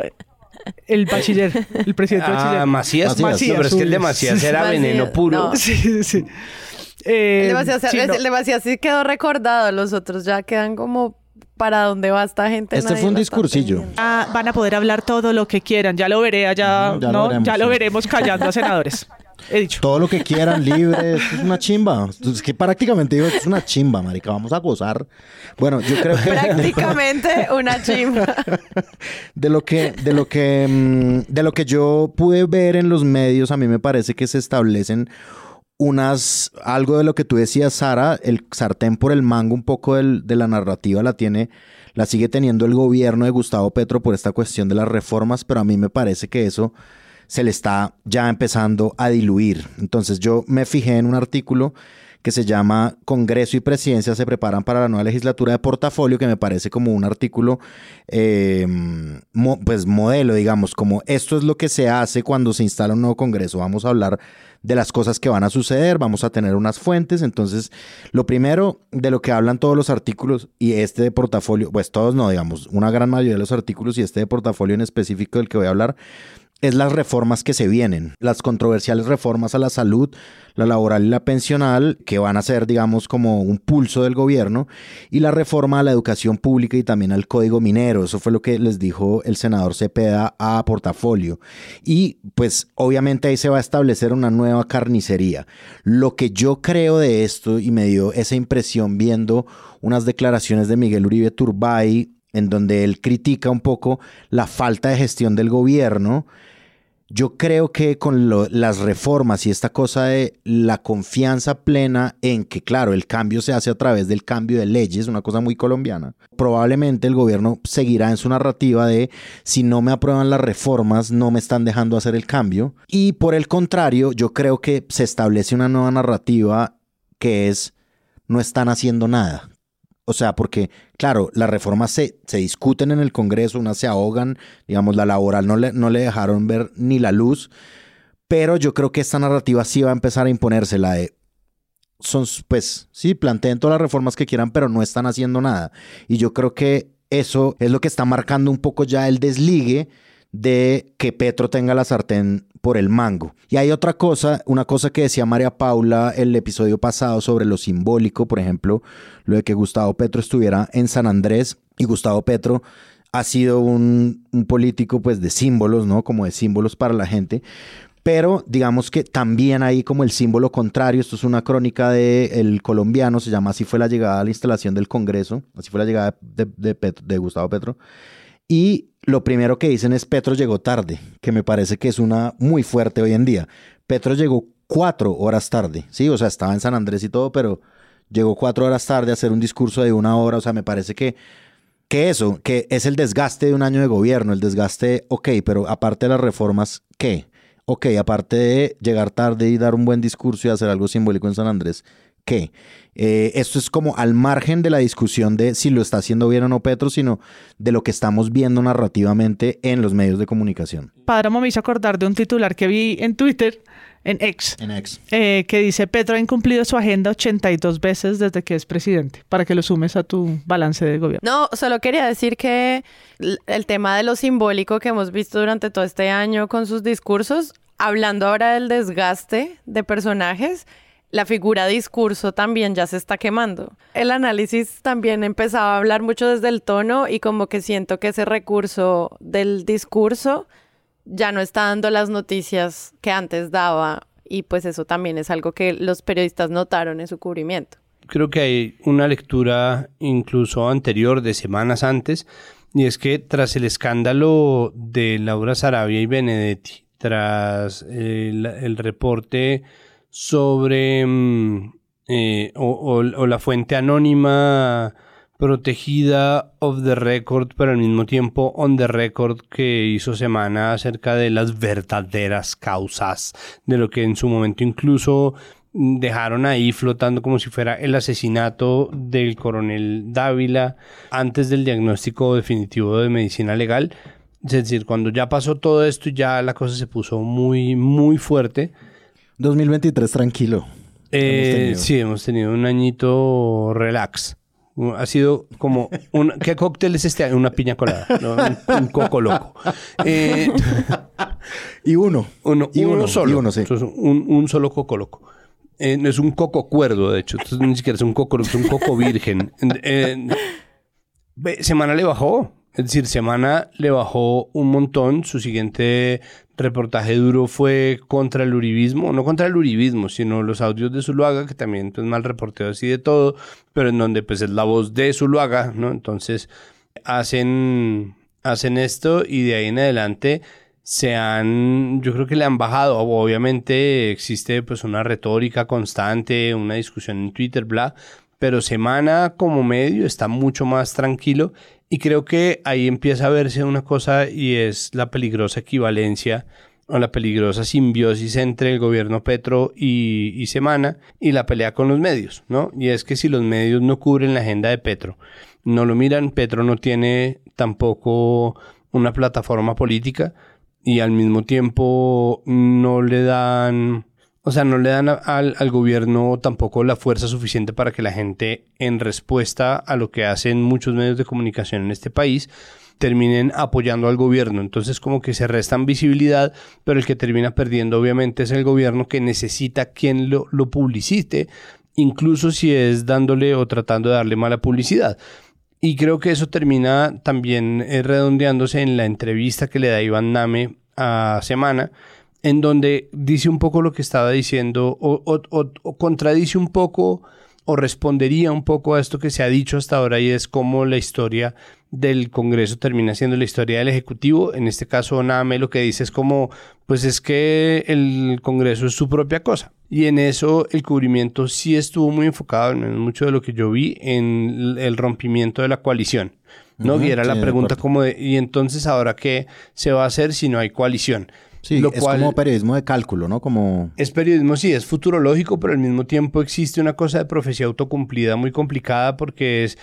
El bachiller, el presidente ah, bachiller. Macías. Macías. pero es que el de Macías era veneno puro. Sí, sí, sí. Eh, el, de Macías, sí, quedó recordado, los otros ya quedan como para dónde va esta gente. Este fue un discursillo. Ah, van a poder hablar todo lo que quieran, ya lo veré allá, ya, ¿no? Lo, ya lo veremos callando a senadores. He dicho. Todo lo que quieran, libre, es una chimba. Es que prácticamente digo, es una chimba, marica. Vamos a gozar. Bueno, yo creo que... Prácticamente una chimba. De lo que, de lo que, mm, de lo que yo pude ver en los medios, a mí me parece que se establecen unas, algo de lo que tú decías, Sara, el sartén por el mango, un poco de la narrativa la tiene, la sigue teniendo el gobierno de Gustavo Petro por esta cuestión de las reformas, pero a mí me parece que eso se le está ya empezando a diluir. Entonces yo me fijé en un artículo que se llama Congreso y Presidencia se preparan para la nueva legislatura de portafolio, que me parece como un artículo, eh, pues modelo, digamos, como esto es lo que se hace cuando se instala un nuevo Congreso. Vamos a hablar de las cosas que van a suceder, vamos a tener unas fuentes. Entonces, lo primero de lo que hablan todos los artículos y este de portafolio, pues todos no, digamos, una gran mayoría de los artículos y este de portafolio en específico del que voy a hablar, es las reformas que se vienen, las controversiales reformas a la salud, la laboral y la pensional, que van a ser, digamos, como un pulso del gobierno, y la reforma a la educación pública y también al código minero. Eso fue lo que les dijo el senador Cepeda a Portafolio. Y pues obviamente ahí se va a establecer una nueva carnicería. Lo que yo creo de esto, y me dio esa impresión viendo unas declaraciones de Miguel Uribe Turbay, en donde él critica un poco la falta de gestión del gobierno yo creo que con las reformas y esta cosa de la confianza plena en que, claro, el cambio se hace a través del cambio de leyes, una cosa muy colombiana, probablemente el gobierno seguirá en su narrativa de si no me aprueban las reformas, no me están dejando hacer el cambio. Y por el contrario, yo creo que se establece una nueva narrativa que es no están haciendo nada. O sea, porque, claro, las reformas se, se, discuten en el Congreso, unas se ahogan, digamos, la laboral no le, no le dejaron ver ni la luz, pero yo creo que esta narrativa sí va a empezar a imponerse, la de, son, pues, sí, planteen todas las reformas que quieran, pero no están haciendo nada. Y yo creo que eso es lo que está marcando un poco ya el desligue de que Petro tenga la sartén por el mango. Y hay otra cosa, una cosa que decía María Paula el episodio pasado sobre lo simbólico, por ejemplo, lo de que Gustavo Petro estuviera en San Andrés y Gustavo Petro ha sido un, político pues de símbolos, ¿no? Como de símbolos para la gente. Pero digamos que también hay como el símbolo contrario. Esto es una crónica del el colombiano, se llama Así fue la llegada a la instalación del Congreso, así fue la llegada de, de Gustavo Petro. Y lo primero que dicen es Petro llegó tarde, que me parece que es una muy fuerte hoy en día. Petro llegó cuatro horas tarde, sí, o sea, estaba en San Andrés y todo, pero llegó cuatro horas tarde a hacer un discurso de una hora, o sea, me parece que, que eso, que es el desgaste de un año de gobierno, el desgaste, ok, pero aparte de las reformas, ¿qué? Ok, aparte de llegar tarde y dar un buen discurso y hacer algo simbólico en San Andrés, ¿qué? Eh, esto es como al margen de la discusión de si lo está haciendo bien o no Petro, sino de lo que estamos viendo narrativamente en los medios de comunicación. Padre, me hizo acordar de un titular que vi en Twitter, en X, en X. Eh, que dice, Petro ha incumplido su agenda 82 veces desde que es presidente, para que lo sumes a tu balance de gobierno. No, solo quería decir que el tema de lo simbólico que hemos visto durante todo este año con sus discursos, hablando ahora del desgaste de personajes, la figura discurso también ya se está quemando. El análisis también empezaba a hablar mucho desde el tono y como que siento que ese recurso del discurso ya no está dando las noticias que antes daba y pues eso también es algo que los periodistas notaron en su cubrimiento. Creo que hay una lectura incluso anterior de semanas antes y es que tras el escándalo de Laura Sarabia y Benedetti, tras el, el reporte sobre mm, eh, o, la fuente anónima protegida off the record, pero al mismo tiempo on the record que hizo semana acerca de las verdaderas causas de lo que en su momento incluso dejaron ahí flotando como si fuera el asesinato del coronel Dávila antes del diagnóstico definitivo de medicina legal. Es decir, cuando ya pasó todo esto y ya la cosa se puso muy, muy fuerte, 2023 tranquilo. Eh, sí, hemos tenido un añito relax. Ha sido como un, ¿qué cóctel es este? Una piña colada, un, coco loco. Eh, y uno. Uno, y uno, solo. Y uno, sí. un, solo coco loco. Eh, es un coco cuerdo, de hecho. Entonces, ni siquiera es un coco, es un coco virgen. semana le bajó. Es decir, Semana le bajó un montón. Su siguiente reportaje duro fue contra el uribismo, no contra el uribismo, sino los audios de Zuluaga, que también pues mal reporteo así de todo, pero en donde pues es la voz de Zuluaga, ¿no? Entonces hacen, hacen esto y de ahí en adelante se han, yo creo que le han bajado, obviamente existe pues una retórica constante, una discusión en Twitter, bla, pero Semana como medio está mucho más tranquilo y creo que ahí empieza a verse una cosa y es la peligrosa equivalencia o la peligrosa simbiosis entre el gobierno Petro y, Semana y la pelea con los medios, ¿no? Y es que si los medios no cubren la agenda de Petro, no lo miran, Petro no tiene tampoco una plataforma política y al mismo tiempo no le dan, o sea, no le dan al, al, gobierno tampoco la fuerza suficiente para que la gente, en respuesta a lo que hacen muchos medios de comunicación en este país, terminen apoyando al gobierno. Entonces como que se restan visibilidad, pero el que termina perdiendo obviamente es el gobierno que necesita quien lo, lo publicite, incluso si es dándole o tratando de darle mala publicidad. Y creo que eso termina también eh, redondeándose en la entrevista que le da Iván Name a Semana, en donde dice un poco lo que estaba diciendo o, o, o, contradice un poco o respondería un poco a esto que se ha dicho hasta ahora y es cómo la historia del Congreso termina siendo la historia del Ejecutivo. En este caso, Name lo que dice es como, pues es que el Congreso es su propia cosa. Y en eso el cubrimiento sí estuvo muy enfocado, en mucho de lo que yo vi, en el rompimiento de la coalición. ¿no? y era la pregunta como de, ¿y entonces ahora qué se va a hacer si no hay coalición? Sí, es como periodismo de cálculo, ¿no? Como... Es periodismo, sí, es futurológico, pero al mismo tiempo existe una cosa de profecía autocumplida muy complicada porque es...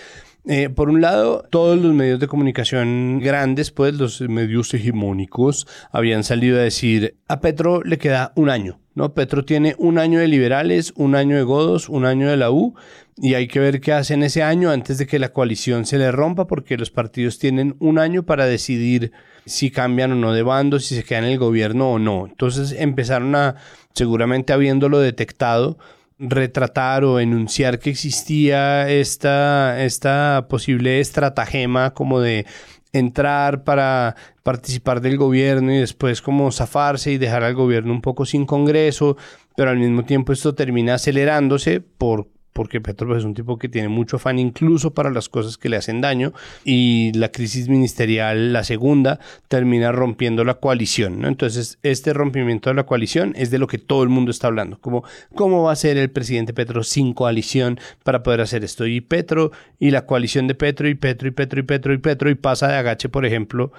Eh, por un lado, todos los medios de comunicación grandes, pues los medios hegemónicos, habían salido a decir, a Petro le queda un año, ¿no? Petro tiene un año de liberales, un año de godos, un año de la U, y hay que ver qué hacen ese año antes de que la coalición se le rompa, porque los partidos tienen un año para decidir si cambian o no de bando, si se quedan en el gobierno o no. Entonces empezaron a, seguramente habiéndolo detectado, retratar o enunciar que existía esta, esta posible estratagema como de entrar para participar del gobierno y después como zafarse y dejar al gobierno un poco sin congreso, pero al mismo tiempo esto termina acelerándose por porque Petro es un tipo que tiene mucho afán incluso para las cosas que le hacen daño y la crisis ministerial, la segunda, termina rompiendo la coalición. Entonces, este rompimiento de la coalición es de lo que todo el mundo está hablando, como cómo va a ser el presidente Petro sin coalición para poder hacer esto. Y Petro y la coalición de Petro y Petro y Petro y Petro y Petro y pasa de agache, por ejemplo,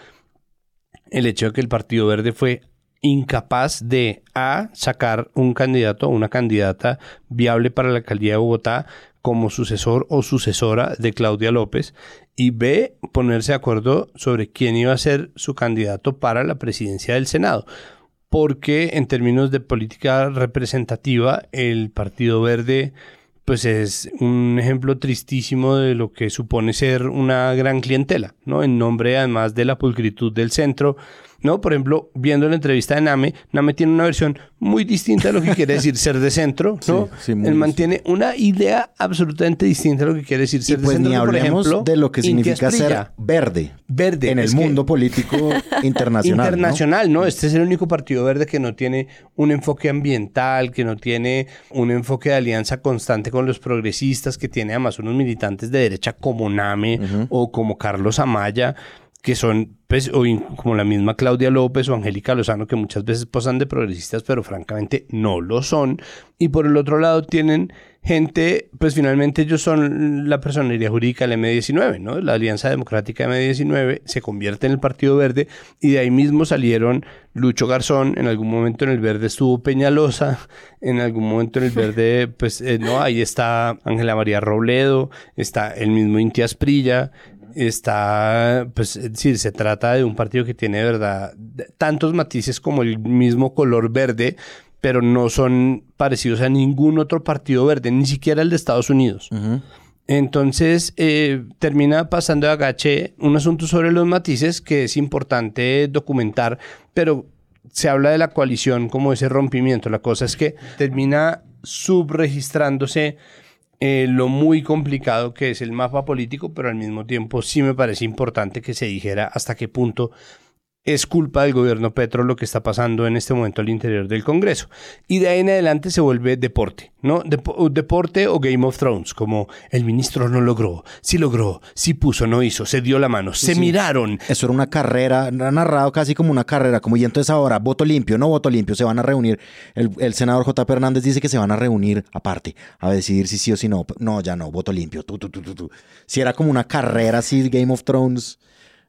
el hecho de que el Partido Verde fue incapaz de A, sacar un candidato o una candidata viable para la alcaldía de Bogotá como sucesor o sucesora de Claudia López y B, ponerse de acuerdo sobre quién iba a ser su candidato para la presidencia del Senado. Porque en términos de política representativa, el Partido Verde pues es un ejemplo tristísimo de lo que supone ser una gran clientela, ¿no? En nombre además de la pulcritud del centro, ¿no? Por ejemplo, viendo la entrevista de Name, Name tiene una versión muy distinta de lo que quiere decir ser de centro, ¿no? Él mantiene una idea absolutamente distinta de lo que quiere decir ser y pues de centro. Ni hablemos de lo que significa ser verde. Verde. En el mundo político internacional. Internacional, ¿no? Este es el único partido verde que no tiene un enfoque ambiental, que no tiene un enfoque de alianza constante con los progresistas, que tiene además unos militantes de derecha como Name o como Carlos Amaya que son, o como la misma Claudia López o Angélica Lozano, que muchas veces posan de progresistas, pero francamente no lo son. Y por el otro lado tienen gente, pues finalmente ellos son la personería jurídica del M19, ¿no? La Alianza Democrática M19 se convierte en el Partido Verde y de ahí mismo salieron Lucho Garzón, en algún momento en el Verde estuvo Peñalosa, en algún momento en el Verde, pues eh, no, ahí está Ángela María Robledo, está el mismo Intias Prilla, está, pues, es decir, se trata de un partido que tiene, de verdad, tantos matices como el mismo color verde, pero no son parecidos a ningún otro partido verde, ni siquiera el de Estados Unidos. Entonces eh, termina pasando a agache un asunto sobre los matices que es importante documentar, pero se habla de la coalición como ese rompimiento. La cosa es que termina subregistrándose eh, lo muy complicado que es el mapa político, pero al mismo tiempo sí me parece importante que se dijera hasta qué punto es culpa del gobierno Petro lo que está pasando en este momento al interior del Congreso. Y de ahí en adelante se vuelve deporte, ¿no? deporte o Game of Thrones, como el ministro no logró, sí logró, sí puso, no hizo, se dio la mano, se miraron. Eso era una carrera, narrado casi como una carrera, como y entonces ahora, voto limpio, no voto limpio, se van a reunir. El, senador J. Hernández dice que se van a reunir aparte, a decidir si sí o si no. No, ya no, voto limpio, tú, tú, tú, tú, Si era como una carrera así, Game of Thrones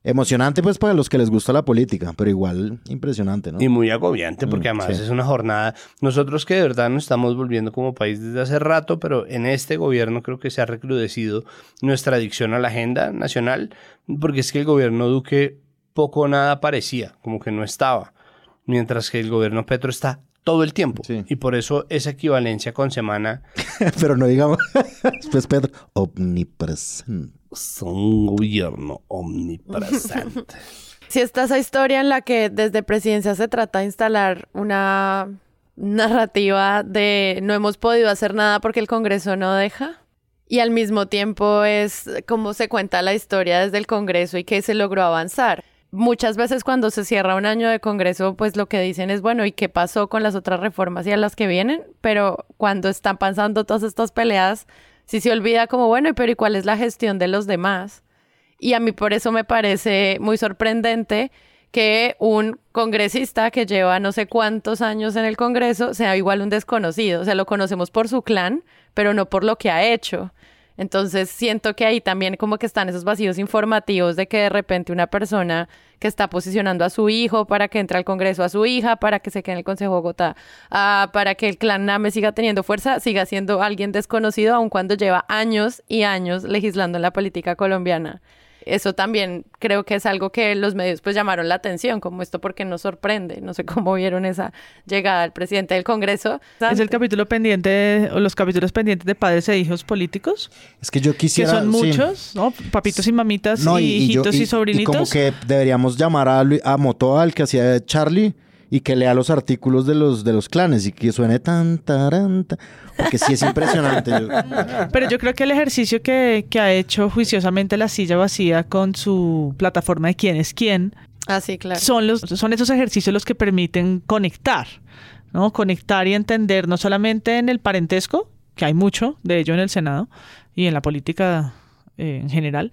Emocionante pues para los que les gusta la política, pero igual impresionante, ¿no? Y muy agobiante porque Mm, además sí. es una jornada, nosotros que de verdad nos estamos volviendo como país desde hace rato, pero en este gobierno creo que se ha recrudecido nuestra adicción a la agenda nacional, porque es que el gobierno Duque poco o nada parecía, como que no estaba, mientras que el gobierno Petro está todo el tiempo. Y por eso esa equivalencia con semana pero no digamos, pues Pedro, omnipresente. Es un gobierno omnipresente. Si está esa historia en la que desde presidencia se trata de instalar una narrativa de no hemos podido hacer nada porque el Congreso no deja. Y al mismo tiempo es como se cuenta la historia desde el Congreso y que se logró avanzar. Muchas veces cuando se cierra un año de Congreso, pues lo que dicen es, bueno, ¿y qué pasó con las otras reformas y a las que vienen? Pero cuando están pasando todas estas peleas, sí se olvida como, bueno, ¿y pero ¿y cuál es la gestión de los demás? Y a mí por eso me parece muy sorprendente que un congresista que lleva no sé cuántos años en el Congreso sea igual un desconocido. O sea, lo conocemos por su clan, pero no por lo que ha hecho. Entonces siento que ahí también como que están esos vacíos informativos de que de repente una persona que está posicionando a su hijo para que entre al Congreso a su hija, para que se quede en el Consejo de Bogotá, para que el clan Name siga teniendo fuerza, siga siendo alguien desconocido aun cuando lleva años y años legislando en la política colombiana. Eso también creo que es algo que los medios pues llamaron la atención, como esto porque nos sorprende. No sé cómo vieron esa llegada del presidente del Congreso. Es el capítulo pendiente, o los capítulos pendientes de padres e hijos políticos, Es que yo que quisiera... son sí. muchos, ¿no? Papitos y mamitas No, y, yo- hijitos y, sobrinitos. como que deberíamos llamar a, Lu- a Motoa, el que hacía Charlie, y que lea los artículos de los, de los clanes y que suene tan, taran, ta- porque sí es impresionante. Yo- Pero yo creo que el ejercicio que, que ha hecho juiciosamente la silla vacía con su plataforma de quién es quién, Ah, sí, claro. son, los, son esos ejercicios los que permiten conectar, ¿no? Conectar y entender no solamente en el parentesco, que hay mucho de ello en el Senado y en la política eh, en general,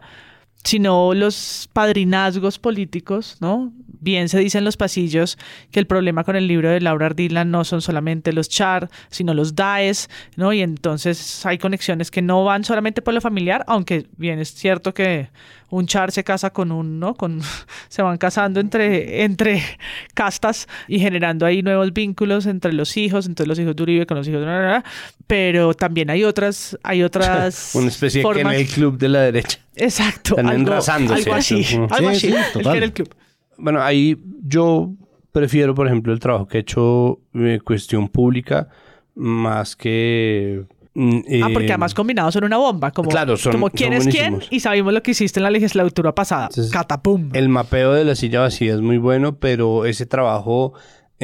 sino los padrinazgos políticos, ¿no? Bien se dice en los pasillos que el problema con el libro de Laura Ardila no son solamente los char, sino los daes, ¿no? Y entonces hay conexiones que no van solamente por lo familiar, aunque bien es cierto que un char se casa con un, ¿no? Con, se van casando entre, entre castas y generando ahí nuevos vínculos entre los hijos, entre los hijos de Uribe con los hijos de... bla, bla, bla. Pero también hay otras, hay otras Una especie de formas. Kennel Club de la derecha. Exacto. Están algo, enrasándose. algo así. Algo Sí, así. sí, el total. Kennel Club. Bueno, ahí yo prefiero, por ejemplo, el trabajo que he hecho eh, cuestión pública más que... mm, Ah, porque eh, además combinados son una bomba. Como, Claro, son- como son quién es quién buenísimos. y sabemos lo que hiciste en la legislatura pasada. Catapum. El mapeo de la silla vacía es muy bueno, pero ese trabajo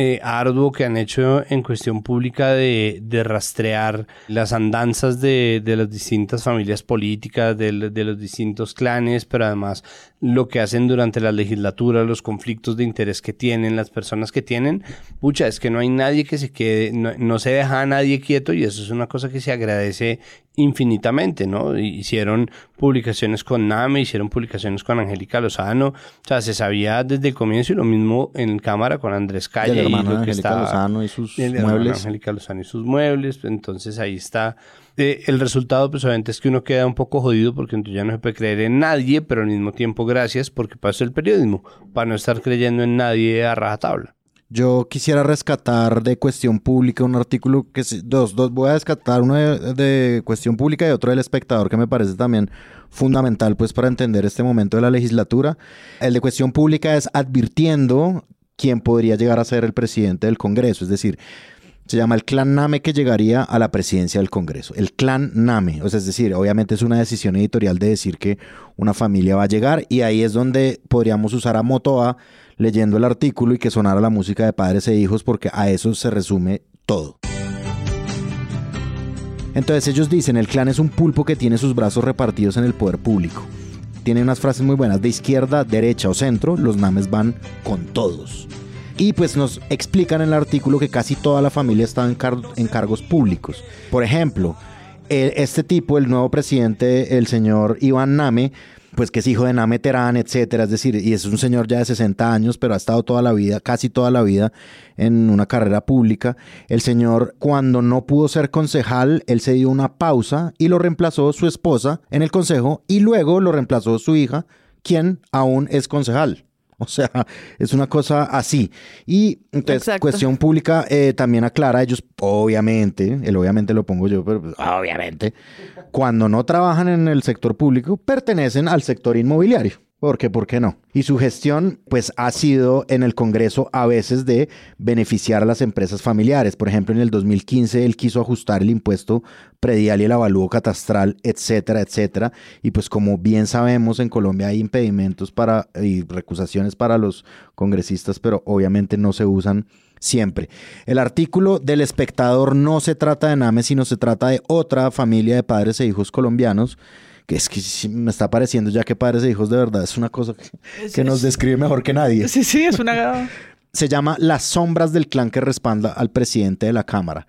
eh, arduo que han hecho en cuestión pública de, de rastrear las andanzas de, de las distintas familias políticas, de, de los distintos clanes, pero además lo que hacen durante la legislatura, los conflictos de interés que tienen, las personas que tienen, pucha, es que no hay nadie que se quede, no, no se deja a nadie quieto y eso es una cosa que se agradece infinitamente, ¿no? Hicieron publicaciones con Name, hicieron publicaciones con Angélica Lozano, o sea, se sabía desde el comienzo y lo mismo en cámara con Andrés Calle. Y el hermano lo de que Angélica estaba- Lozano y sus y el muebles. Angélica Lozano y sus muebles, entonces ahí está. Eh, el resultado, pues obviamente es que uno queda un poco jodido porque entonces ya no se puede creer en nadie, pero al mismo tiempo gracias porque pasó el periodismo, para no estar creyendo en nadie a rajatabla. Yo quisiera rescatar de Cuestión Pública un artículo que dos, dos voy a rescatar uno de, de Cuestión Pública y otro del Espectador que me parece también fundamental pues para entender este momento de la legislatura. El de Cuestión Pública es advirtiendo quién podría llegar a ser el presidente del Congreso, es decir, se llama el clan Name que llegaría a la presidencia del Congreso. El clan Name, o sea, es decir, obviamente es una decisión editorial de decir que una familia va a llegar y ahí es donde podríamos usar a Motoa leyendo el artículo y que sonara la música de padres e hijos porque a eso se resume todo. Entonces ellos dicen, el clan es un pulpo que tiene sus brazos repartidos en el poder público. Tiene unas frases muy buenas, de izquierda, derecha o centro, los names van con todos. Y pues nos explican en el artículo que casi toda la familia está en, en cargos públicos. Por ejemplo, el- este tipo, el nuevo presidente, el señor Iván Name, pues que es hijo de Name Terán, etcétera, es decir, y es un señor ya de 60 años, pero ha estado toda la vida, casi toda la vida, en una carrera pública. El señor, cuando no pudo ser concejal, él se dio una pausa y lo reemplazó su esposa en el consejo y luego lo reemplazó su hija, quien aún es concejal. O sea, es una cosa así. Y entonces, Exacto. cuestión pública eh, también aclara, ellos obviamente, el obviamente lo pongo yo, pero pues, obviamente, cuando no trabajan en el sector público, pertenecen al sector inmobiliario. ¿Por qué? ¿Por qué no? Y su gestión, pues, ha sido en el Congreso a veces de beneficiar a las empresas familiares. Por ejemplo, en el 2015 él quiso ajustar el impuesto predial y el avalúo catastral, etcétera, etcétera. Y pues, como bien sabemos, en Colombia hay impedimentos para y recusaciones para los congresistas, pero obviamente no se usan siempre. El artículo del espectador no se trata de Name, sino se trata de otra familia de padres e hijos colombianos que es que me está pareciendo ya que padres e hijos de verdad es una cosa que, nos es- describe mejor que nadie. Sí, sí, es una... Se llama Las sombras del clan que respalda al presidente de la Cámara.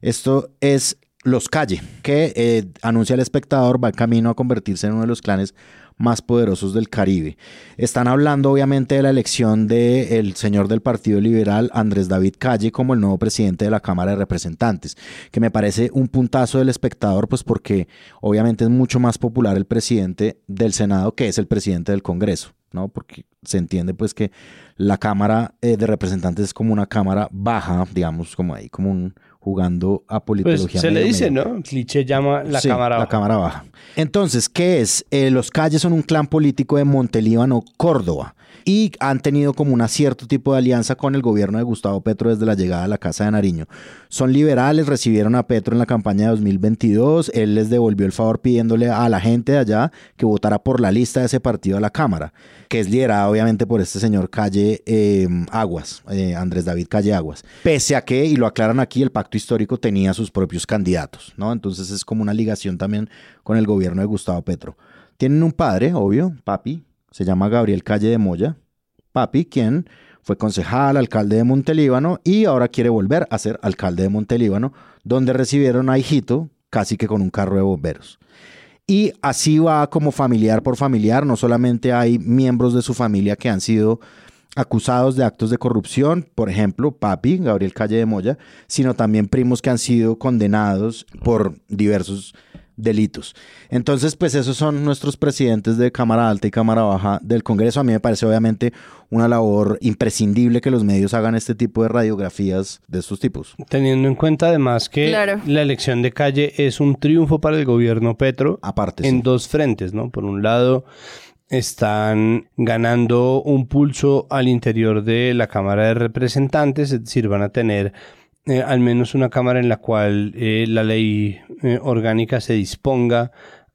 Esto es Los Calle, que eh, anuncia al espectador va en camino a convertirse en uno de los clanes más poderosos del Caribe. Están hablando obviamente de la elección del señor del Partido Liberal, Andrés David Calle, como el nuevo presidente de la Cámara de Representantes, que me parece un puntazo del espectador, pues porque obviamente es mucho más popular el presidente del Senado que es el presidente del Congreso. ¿no? Porque se entiende pues que la Cámara eh, de Representantes es como una cámara baja, digamos, como ahí, como un jugando a Pues politología. se le dice, medio. ¿no? Cliché llama la Sí, cámara La baja. Cámara Baja. Entonces, ¿qué es? Eh, los Calles son un clan político de Montelíbano, Córdoba. Y han tenido como un cierto tipo de alianza con el gobierno de Gustavo Petro desde la llegada a la Casa de Nariño. Son liberales, recibieron a Petro en la campaña de 2022. Él les devolvió el favor pidiéndole a la gente de allá que votara por la lista de ese partido a la Cámara, que es liderada obviamente por este señor Calle eh, Aguas, eh, Andrés David Calle Aguas. Pese a que, y lo aclaran aquí, el pacto histórico tenía sus propios candidatos, ¿no? Entonces es como una ligación también con el gobierno de Gustavo Petro. Tienen un padre, obvio, papi, se llama Gabriel Calle de Moya. Papi, quien fue concejal, alcalde de Montelíbano y ahora quiere volver a ser alcalde de Montelíbano, donde recibieron a hijito casi que con un carro de bomberos. Y así va como familiar por familiar, no solamente hay miembros de su familia que han sido acusados de actos de corrupción, por ejemplo, papi, Gabriel Calle de Moya, sino también primos que han sido condenados por diversos delitos. Entonces, pues esos son nuestros presidentes de Cámara Alta y Cámara Baja del Congreso. A mí me parece obviamente una labor imprescindible que los medios hagan este tipo de radiografías de estos tipos. Teniendo en cuenta además que Claro. la elección de calle es un triunfo para el gobierno Petro Aparte, en sí. dos frentes, ¿no? Por un lado, están ganando un pulso al interior de la Cámara de Representantes, es decir, van a tener eh, al menos una Cámara en la cual eh, la ley eh, orgánica se disponga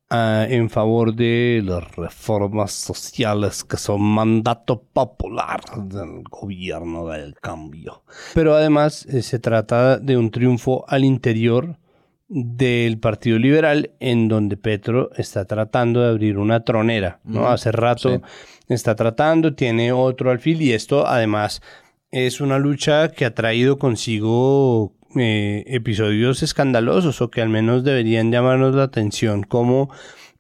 ah, en favor de las reformas sociales que son mandato popular del gobierno del cambio. Pero además se trata de un triunfo al interior del Partido Liberal en donde Petro está tratando de abrir una tronera, ¿no? Hace rato sí. está tratando, tiene otro alfil y esto además es una lucha que ha traído consigo eh, episodios escandalosos o que al menos deberían llamarnos la atención como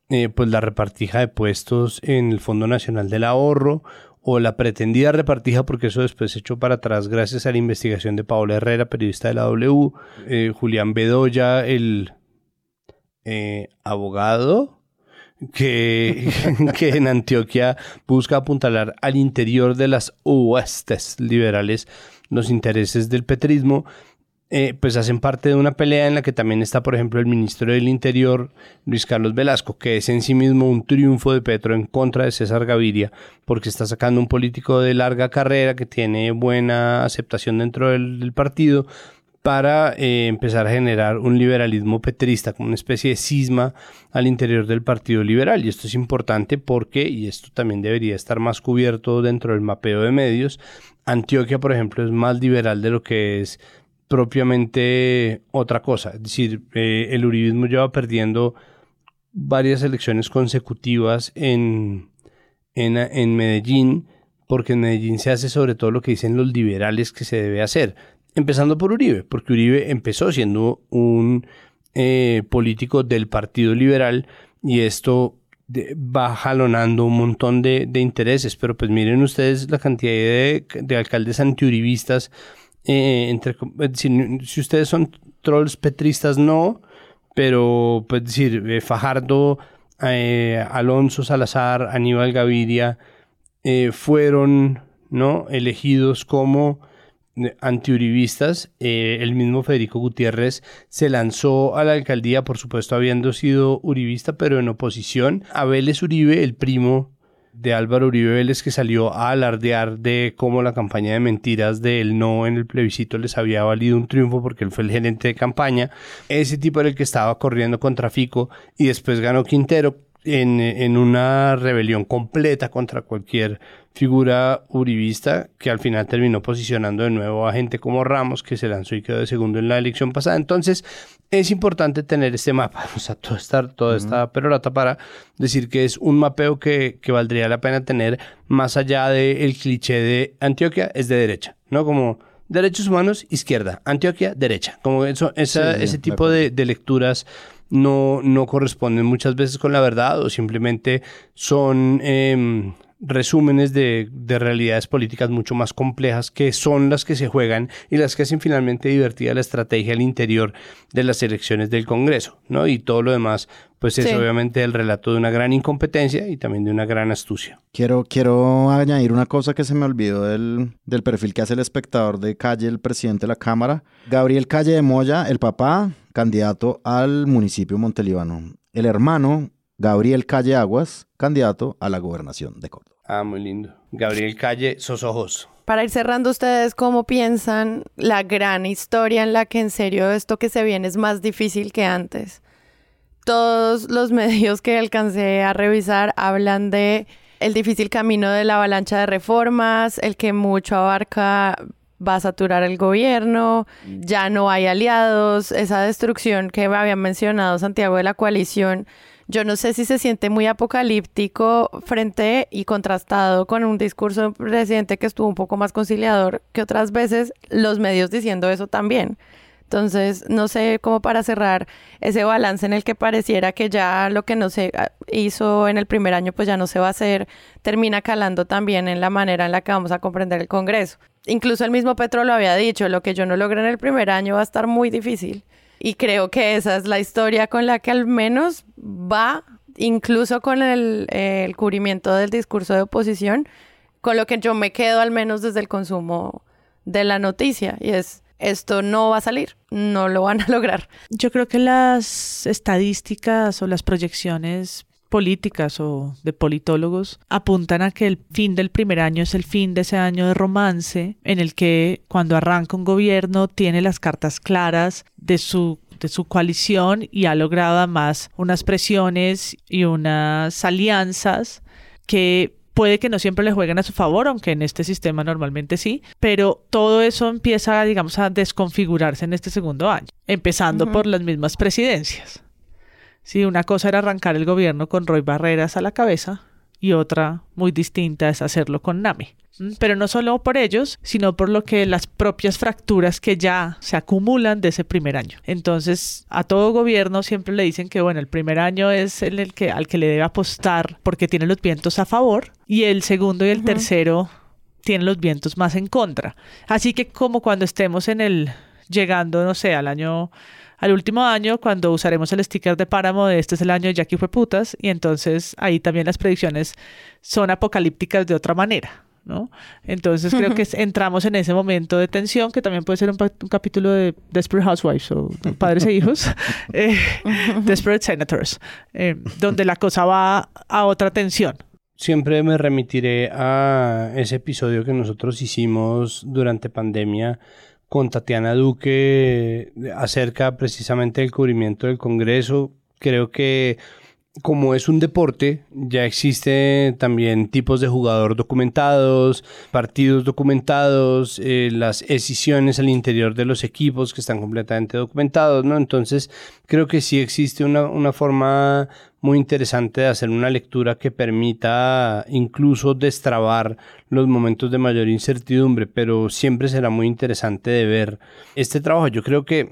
eh, pues la repartija de puestos en el Fondo Nacional del Ahorro o la pretendida repartija, porque eso después se echó para atrás gracias a la investigación de Paola Herrera, periodista de la W, eh, Julián Bedoya, el abogado que, que en Antioquia busca apuntalar al interior de las huestes liberales los intereses del petrismo, eh, pues hacen parte de una pelea en la que también está, por ejemplo, el ministro del Interior, Luis Carlos Velasco, que es en sí mismo un triunfo de Petro en contra de César Gaviria, porque está sacando un político de larga carrera que tiene buena aceptación dentro del, del partido para eh, empezar a generar un liberalismo petrista, como una especie de cisma al interior del Partido Liberal. Y esto es importante porque, y esto también debería estar más cubierto dentro del mapeo de medios, Antioquia, por ejemplo, es más liberal de lo que es propiamente otra cosa. Es decir, eh, el uribismo lleva perdiendo varias elecciones consecutivas en, en, en Medellín, porque en Medellín se hace sobre todo lo que dicen los liberales que se debe hacer. Empezando por Uribe, porque Uribe empezó siendo un eh, político del Partido Liberal y esto va jalonando un montón de, intereses, pero pues miren ustedes la cantidad de, de alcaldes antiuribistas, eh, entre, com- es decir, si ustedes son trolls petristas, no, pero pues decir, eh, Fajardo eh, Alonso Salazar, Aníbal Gaviria, fueron ¿no? elegidos como antiuribistas. Eh, el mismo Federico Gutiérrez se lanzó a la alcaldía, por supuesto, habiendo sido uribista, pero en oposición. a Vélez Uribe, el primo de Álvaro Uribe Vélez, que salió a alardear de cómo la campaña de mentiras del no en el plebiscito les había valido un triunfo porque él fue el gerente de campaña. Ese tipo era el que estaba corriendo contra Fico y después ganó Quintero en, en una rebelión completa contra cualquier figura uribista que al final terminó posicionando de nuevo a gente como Ramos que se lanzó y quedó de segundo en la elección pasada. Entonces es importante tener este mapa, o sea, toda esta, toda esta perorata para decir que es un mapeo que, que valdría la pena tener más allá del cliché de Antioquia es de derecha, ¿no? Como derechos humanos, izquierda, Antioquia, derecha. Como eso, esa, ese tipo de, de lecturas no, no corresponden muchas veces con la verdad o simplemente son eh, resúmenes de, de, realidades políticas mucho más complejas que son las que se juegan y las que hacen finalmente divertida la estrategia al interior de las elecciones del Congreso, ¿no? Y todo lo demás, pues es obviamente el relato de una gran incompetencia y también de una gran astucia. Quiero, quiero añadir una cosa que se me olvidó del, del perfil que hace el espectador de Calle, el presidente de la Cámara. Gabriel Calle de Moya, el papá, candidato al municipio Montelíbano. El hermano, Gabriel Calle Aguas, candidato a la gobernación de Córdoba. Ah, muy lindo. Gabriel Calle, sos ojos. Para ir cerrando, ¿ustedes cómo piensan la gran historia en la que en serio esto que se viene es más difícil que antes? Todos los medios que alcancé a revisar hablan de el difícil camino de la avalancha de reformas, el que mucho abarca va a saturar el gobierno, ya no hay aliados, esa destrucción que había mencionado Santiago de la coalición yo no sé si se siente muy apocalíptico frente y contrastado con un discurso del presidente que estuvo un poco más conciliador que otras veces, los medios diciendo eso también. Entonces, no sé cómo para cerrar ese balance en el que pareciera que ya lo que no se ah, hizo en el primer año, pues ya no se va a hacer, termina calando también en la manera en la que vamos a comprender el Congreso. Incluso el mismo Petro lo había dicho, lo que yo no logré en el primer año va a estar muy difícil. Y creo que esa es la historia con la que al menos va, incluso con el, el cubrimiento del discurso de oposición, con lo que yo me quedo al menos desde el consumo de la noticia. Y es, esto no va a salir, no lo van a lograr. Yo creo que las estadísticas o las proyecciones políticas o de politólogos apuntan a que el fin del primer año es el fin de ese año de romance en el que cuando arranca un gobierno tiene las cartas claras de su de su coalición y ha logrado además unas presiones y unas alianzas que puede que no siempre le jueguen a su favor, aunque en este sistema normalmente sí, pero todo eso empieza, digamos, a desconfigurarse en este segundo año, empezando por las mismas presidencias. Sí, una cosa era arrancar el gobierno con Roy Barreras a la cabeza y otra muy distinta es hacerlo con Nami. Mm, pero no solo por ellos, sino por lo que las propias fracturas que ya se acumulan de ese primer año. Entonces, a todo gobierno siempre le dicen que bueno, el primer año es el, el que al que le debe apostar porque tiene los vientos a favor y el segundo y el tercero tienen los vientos más en contra. Así que como cuando estemos en el llegando, no sé, al año al último año cuando usaremos el sticker de páramo de este es el año de Jackie fue putas y entonces ahí también las predicciones son apocalípticas de otra manera. ¿no? Entonces creo que entramos en ese momento de tensión que también puede ser un, capítulo de Desperate Housewives o Padres e Hijos, eh, Desperate Senators, eh, donde la cosa va a otra tensión. Siempre me remitiré a ese episodio que nosotros hicimos durante pandemia con Tatiana Duque acerca precisamente del cubrimiento del Congreso. Creo que como es un deporte, ya existen también tipos de jugador documentados, partidos documentados, eh, las decisiones al interior de los equipos que están completamente documentados, ¿no? Entonces, creo que sí existe una, una forma muy interesante de hacer una lectura que permita incluso destrabar los momentos de mayor incertidumbre, pero siempre será muy interesante de ver este trabajo. Yo creo que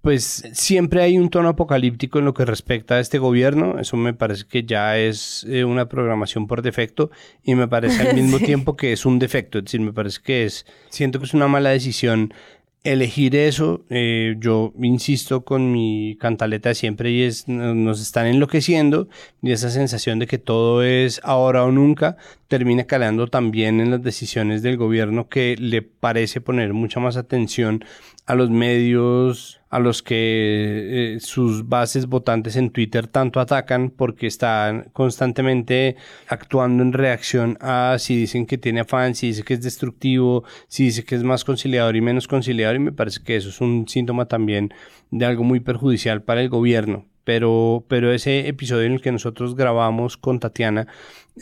pues siempre hay un tono apocalíptico en lo que respecta a este gobierno. Eso me parece que ya es eh, una programación por defecto y me parece al mismo tiempo que es un defecto. Es decir, me parece que es, siento que es una mala decisión elegir eso, eh, yo insisto con mi cantaleta de siempre y es nos están enloqueciendo y esa sensación de que todo es ahora o nunca termina calando también en las decisiones del gobierno que le parece poner mucha más atención a los medios a los que eh, sus bases votantes en Twitter tanto atacan porque están constantemente actuando en reacción a si dicen que tiene afán, si dice que es destructivo, si dice que es más conciliador y menos conciliador y me parece que eso es un síntoma también de algo muy perjudicial para el gobierno. Pero, pero ese episodio en el que nosotros grabamos con Tatiana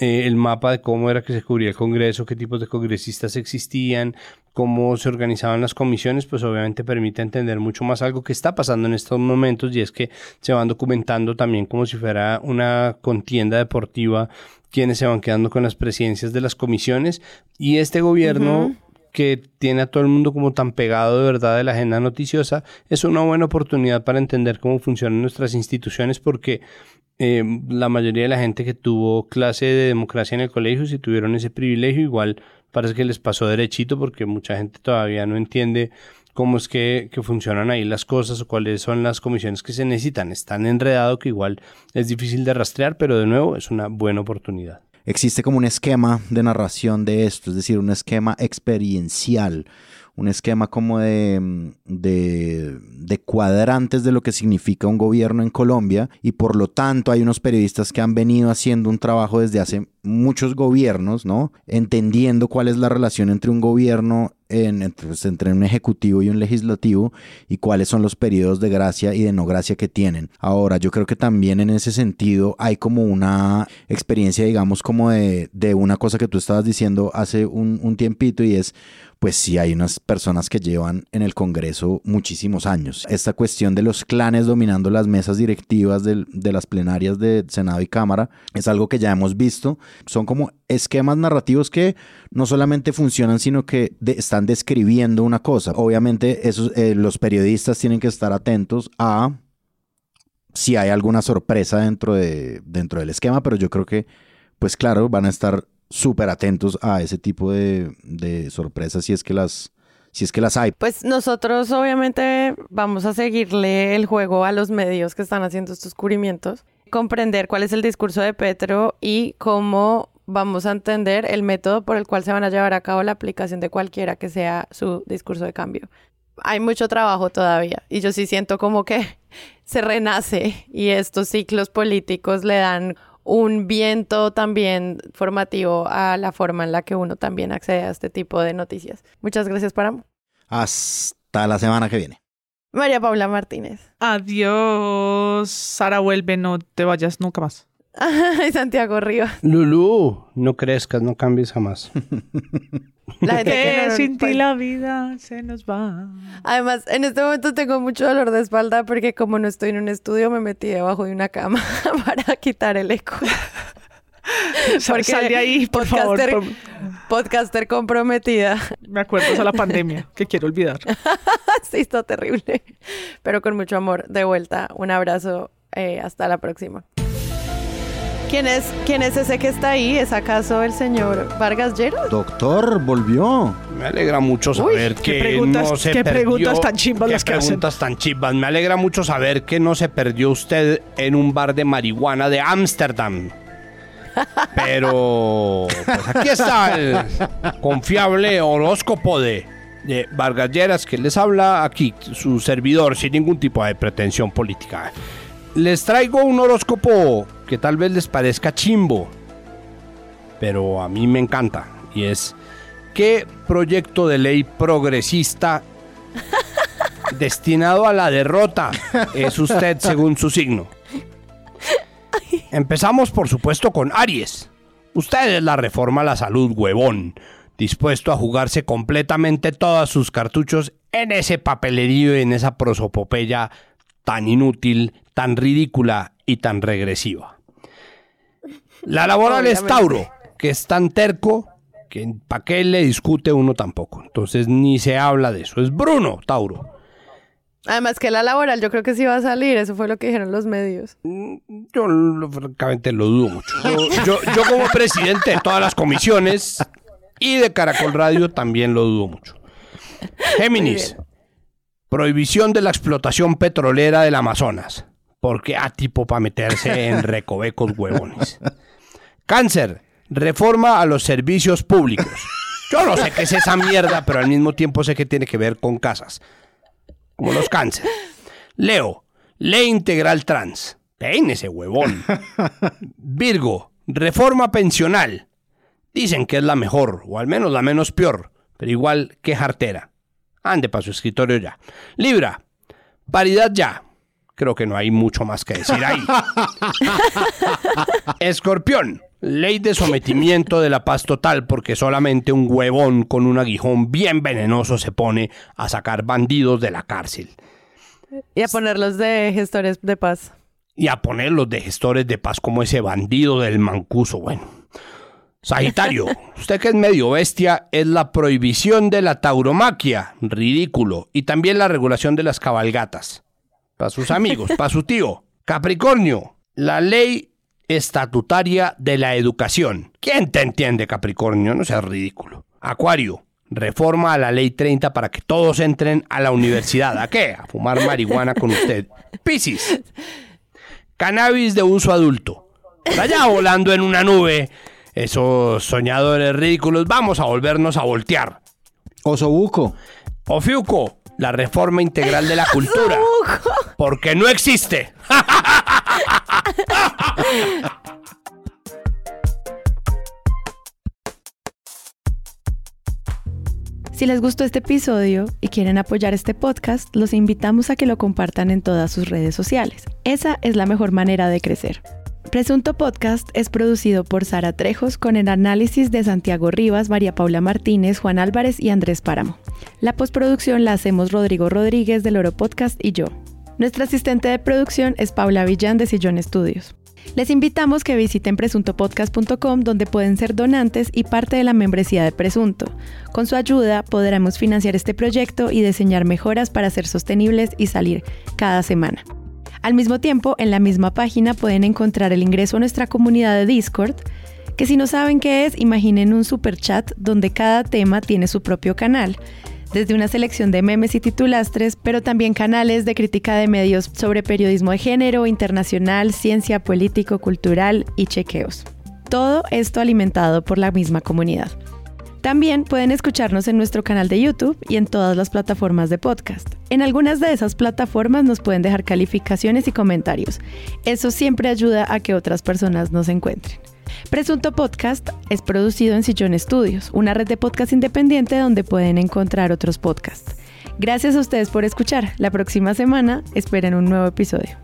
eh, el mapa de cómo era que se cubría el Congreso, qué tipos de congresistas existían, cómo se organizaban las comisiones, pues obviamente permite entender mucho más algo que está pasando en estos momentos y es que se van documentando también como si fuera una contienda deportiva quienes se van quedando con las presidencias de las comisiones y este gobierno que tiene a todo el mundo como tan pegado de verdad de la agenda noticiosa, es una buena oportunidad para entender cómo funcionan nuestras instituciones porque eh, la mayoría de la gente que tuvo clase de democracia en el colegio, si tuvieron ese privilegio, igual parece que les pasó derechito porque mucha gente todavía no entiende cómo es que, que, funcionan ahí las cosas o cuáles son las comisiones que se necesitan. Es tan enredado que igual es difícil de rastrear, pero de nuevo es una buena oportunidad existe como un esquema de narración de esto, es decir, un esquema experiencial, un esquema como de, de, de, cuadrantes de lo que significa un gobierno en Colombia y por lo tanto hay unos periodistas que han venido haciendo un trabajo desde hace muchos gobiernos, ¿no? Entendiendo cuál es la relación entre un gobierno en, pues, entre un ejecutivo y un legislativo y cuáles son los periodos de gracia y de no gracia que tienen. Ahora, yo creo que también en ese sentido hay como una experiencia, digamos, como de, de una cosa que tú estabas diciendo hace un, un tiempito y es pues sí hay unas personas que llevan en el Congreso muchísimos años. Esta cuestión de los clanes dominando las mesas directivas de, de, las plenarias de Senado y Cámara es algo que ya hemos visto. Son como esquemas narrativos que no solamente funcionan, sino que están describiendo una cosa. Obviamente esos, eh, los periodistas tienen que estar atentos a si hay alguna sorpresa dentro, de, dentro del esquema, pero yo creo que, pues claro, van a estar súper atentos a ese tipo de, de sorpresas si es que las si es que las hay. Pues nosotros obviamente vamos a seguirle el juego a los medios que están haciendo estos cubrimientos, comprender cuál es el discurso de Petro y cómo vamos a entender el método por el cual se van a llevar a cabo la aplicación de cualquiera que sea su discurso de cambio. Hay mucho trabajo todavía y yo sí siento como que se renace y estos ciclos políticos le dan un viento también formativo a la forma en la que uno también accede a este tipo de noticias. Muchas gracias, Paramo. Hasta la semana que viene. María Paula Martínez. Adiós. Sara, vuelve, no te vayas nunca más. Santiago Rivas. Lulú, no crezcas, no cambies jamás. La gente que sin ti la vida se nos va. Además, en este momento tengo mucho dolor de espalda porque como no estoy en un estudio, me metí debajo de una cama para quitar el eco. Porque Sal de ahí, por podcaster, favor. Podcaster comprometida. Me acuerdo de la pandemia, que quiero olvidar. sí, está terrible. Pero con mucho amor, de vuelta. Un abrazo. Eh, hasta la próxima. ¿Quién es, ¿Quién es ese que está ahí? ¿Es acaso el señor Vargas Llero? Doctor, volvió. Me alegra mucho saber que no se ¿qué perdió. preguntas tan chimbas ¿Qué las que hacen? preguntas tan chimbas? Me alegra mucho saber que no se perdió usted en un bar de marihuana de Ámsterdam. Pero pues aquí está el confiable horóscopo de, de Vargas Lleras que les habla aquí, su servidor, sin ningún tipo de pretensión política. Les traigo un horóscopo que tal vez les parezca chimbo, pero a mí me encanta. Y es, ¿qué proyecto de ley progresista destinado a la derrota es usted según su signo? Empezamos por supuesto con Aries. Usted es la reforma a la salud, huevón, dispuesto a jugarse completamente todos sus cartuchos en ese papelerío y en esa prosopopeya tan inútil, tan ridícula y tan regresiva. La laboral es Tauro, que es tan terco que para qué le discute uno tampoco. Entonces ni se habla de eso. Es Bruno, Tauro. Además que la laboral yo creo que sí va a salir, eso fue lo que dijeron los medios. Yo lo- francamente lo dudo mucho. Yo, yo- yo como presidente de todas las comisiones y de Caracol Radio también lo dudo mucho. Géminis, Prohibición de la explotación petrolera del Amazonas. Porque a tipo para meterse en recovecos huevones. Cáncer. Reforma a los servicios públicos. Yo no sé qué es esa mierda, pero al mismo tiempo sé que tiene que ver con casas. Como los cáncer. Leo. Ley integral trans. ese huevón. Virgo. Reforma pensional. Dicen que es la mejor, o al menos la menos peor, pero igual que jartera. Ande para su escritorio ya. Libra. Paridad ya. Creo que no hay mucho más que decir ahí. Escorpión. Ley de sometimiento de la paz total porque solamente un huevón con un aguijón bien venenoso se pone a sacar bandidos de la cárcel. Y a ponerlos de gestores de paz. Y a ponerlos de gestores de paz como ese bandido del mancuso, bueno. Sagitario, usted que es medio bestia, es la prohibición de la tauromaquia, ridículo, y también la regulación de las cabalgatas. Para sus amigos, para su tío. Capricornio, la ley estatutaria de la educación. ¿Quién te entiende, Capricornio? No seas ridículo. Acuario, reforma a la ley 30 para que todos entren a la universidad. ¿A qué? A fumar marihuana con usted. Piscis, cannabis de uso adulto. Allá volando en una nube. Esos soñadores ridículos, vamos a volvernos a voltear. Osobuco. Ofiuco, la reforma integral de la cultura. Porque no existe. Si les gustó este episodio y quieren apoyar este podcast, los invitamos a que lo compartan en todas sus redes sociales. Esa es la mejor manera de crecer. Presunto Podcast es producido por Sara Trejos con el análisis de Santiago Rivas, María Paula Martínez, Juan Álvarez y Andrés Páramo. La postproducción la hacemos Rodrigo Rodríguez del Oro Podcast y yo. Nuestra asistente de producción es Paula Villán de Sillón Estudios. Les invitamos que visiten presuntopodcast.com donde pueden ser donantes y parte de la membresía de Presunto. Con su ayuda podremos financiar este proyecto y diseñar mejoras para ser sostenibles y salir cada semana. Al mismo tiempo, en la misma página pueden encontrar el ingreso a nuestra comunidad de Discord, que si no saben qué es, imaginen un super chat donde cada tema tiene su propio canal desde una selección de memes y titulastres, pero también canales de crítica de medios sobre periodismo de género, internacional, ciencia, político, cultural y chequeos. Todo esto alimentado por la misma comunidad. También pueden escucharnos en nuestro canal de YouTube y en todas las plataformas de podcast. En algunas de esas plataformas nos pueden dejar calificaciones y comentarios. Eso siempre ayuda a que otras personas nos encuentren. Presunto Podcast es producido en Sillón Estudios, una red de podcast independiente donde pueden encontrar otros podcasts. Gracias a ustedes por escuchar. La próxima semana esperen un nuevo episodio.